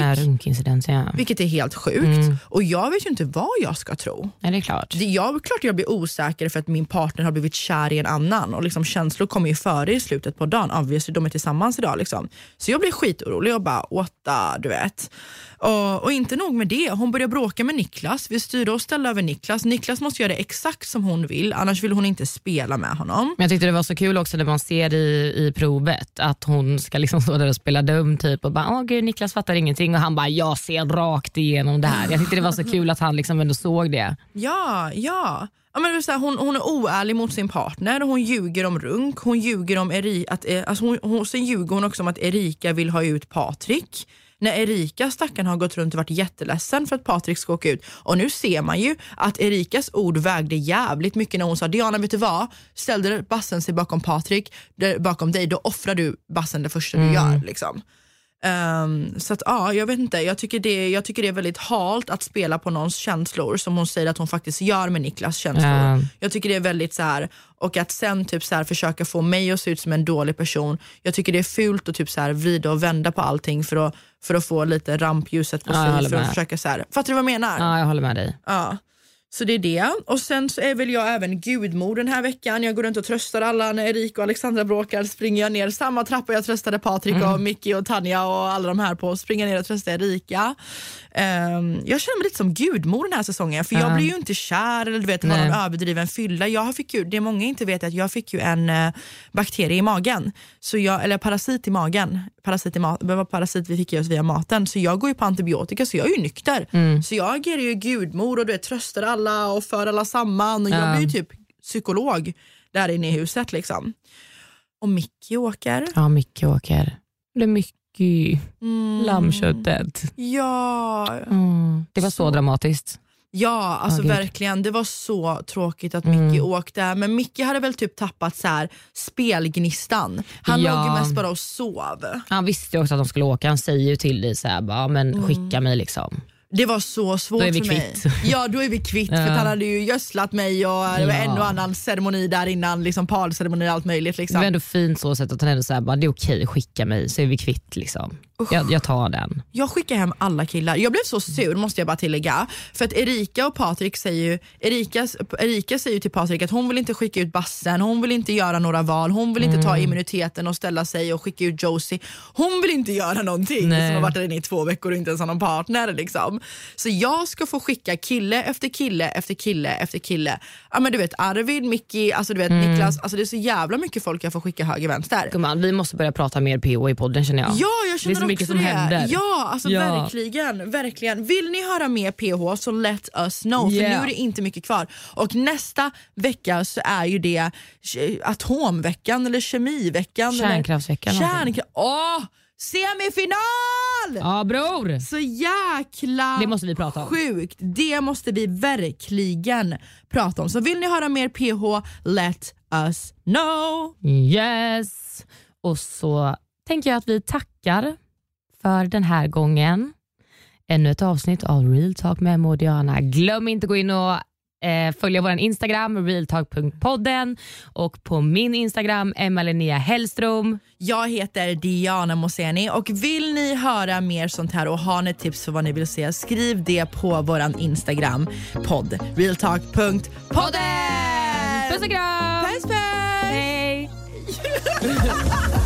ja. Vilket är helt sjukt. Och jag vet ju inte vad jag ska tro. Nej, det är klart. Jag, klart jag blir osäker för att min partner har blivit kär i en annan och liksom känslor kommer ju före i slutet på dagen. Obviously, de är tillsammans idag. Liksom. Så jag blir skitorolig och bara what the, du vet. Och, och inte nog med det, hon börjar bråka med Niklas. Vi styr och ställer över Niklas. Niklas måste göra det exakt som hon vill, annars vill hon inte spela med honom. Men jag tyckte det var så kul också när man ser i, i provet att hon ska liksom stå där och spela dum typ och bara åh gud Niklas fattar ingenting och han bara jag ser rakt igenom det här. Jag tyckte det var så kul att han liksom ändå såg det. Ja, ja. ja men det vill hon, hon är oärlig mot sin partner, hon ljuger om runk, hon ljuger om Erika, att, eh, alltså hon, hon, sen ljuger hon också om att Erika vill ha ut Patrik när Erika stackaren har gått runt och varit jätteledsen för att Patrik ska åka ut. Och nu ser man ju att Erikas ord vägde jävligt mycket när hon sa Diana vet du vad, ställde bassen sig bakom Patrik, bakom dig, då offrar du bassen det första du gör. Liksom. Um, så att ja, jag vet inte. Jag tycker, det, jag tycker det är väldigt halt att spela på någons känslor som hon säger att hon faktiskt gör med Niklas känslor. Mm. Jag tycker det är väldigt så här, och att sen typ så här, försöka få mig att se ut som en dålig person. Jag tycker det är fult att typ så här, vrida och vända på allting för att, för att få lite rampljuset på ja, sig. För att försöka så här, fattar du vad jag menar? Ja, jag håller med dig. Ja. Så det är det. Och sen så är väl jag även gudmor den här veckan. Jag går runt och tröstar alla. När Erika och Alexandra bråkar springer jag ner samma trappa jag tröstade Patrik mm. och Micke och Tanja och alla de här på. Springer ner och tröstar Erika. Um, jag känner mig lite som gudmor den här säsongen för jag blir ju inte kär eller du vet, har någon överdriven fylla. Jag fick ju, det många inte vet är att jag fick ju en uh, bakterie i magen, så jag, eller parasit i magen. Parasit i mat, det var parasit vi fick i oss via maten. Så jag går ju på antibiotika så jag är ju nykter. Mm. Så jag agerar ju gudmor och du vet, tröstar alla och för alla samman. Och jag blir ju typ psykolog där inne i huset. liksom. Och Micke åker. Ja, Micke åker. Det är mycket mm. lammköttet. Ja. Mm. Det var så, så dramatiskt. Ja, alltså oh, verkligen. Det var så tråkigt att mm. Micke åkte. Men Micke hade väl typ tappat så här, spelgnistan. Han ja. låg ju mest bara och sov. Han visste ju också att de skulle åka. Han säger ju till dig så här, bara, men mm. skicka mig liksom. Det var så svårt för mig. Ja då är vi kvitt ja. för han hade ju gödslat mig och det var ja. en och annan ceremoni där innan, liksom parceremoni och allt möjligt. Liksom. Det var ändå fint så sätt att han ändå bara det är okej, skicka mig så är vi kvitt. Liksom. Jag, jag, tar den. Jag skickar hem alla killar. Jag blev så sur måste jag bara tillägga. För att Erika och Patrik säger ju, Erika, Erika säger till Patrik att hon vill inte skicka ut bassen, hon vill inte göra några val, hon vill inte mm. ta immuniteten och ställa sig och skicka ut Josie. Hon vill inte göra någonting Nej. som har varit där inne i två veckor och inte ens har någon partner. Liksom. Så jag ska få skicka kille efter kille efter kille efter kille. Ja men du vet Arvid, Mickey, alltså du vet mm. Niklas, alltså det är så jävla mycket folk jag får skicka höger vänster. Gumman, vi måste börja prata mer PO i podden känner jag. Ja, jag känner mycket som det. händer. Ja, alltså ja. verkligen, verkligen. Vill ni höra mer PH så let us know yeah. för nu är det inte mycket kvar. Och nästa vecka så är ju det atomveckan eller kemiveckan. Kärnkraftsveckan. Kärnkraft. Åh! Semifinal! Ja bror! Så jäkla det måste vi prata om. sjukt. Det måste vi verkligen prata om. Så vill ni höra mer PH, let us know. Yes! Och så tänker jag att vi tackar för den här gången. Ännu ett avsnitt av Real Talk med Modiana. Glöm inte att gå in och eh, följa vår Instagram, realtalk.podden och på min Instagram, Emma Linnea Hellström. Jag heter Diana Moseni och vill ni höra mer sånt här och har ni tips för vad ni vill se, skriv det på vår Instagram, podd, realtalk.podden. Puss och kram! Puss puss! Hej!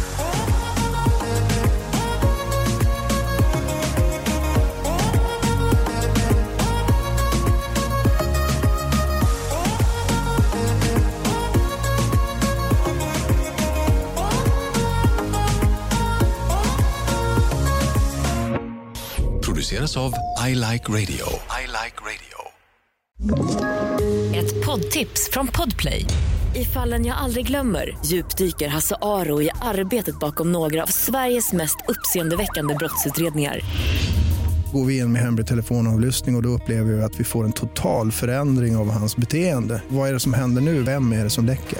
produceras av I Like Radio. I like radio. Ett poddtips från Podplay. I fallen jag aldrig glömmer djupdyker Hasse Aro i arbetet bakom några av Sveriges mest uppseendeväckande brottsutredningar. Går vi in med hemlig telefonavlyssning och, och då upplever vi att vi får en total förändring av hans beteende. Vad är det som händer nu? Vem är det som läcker?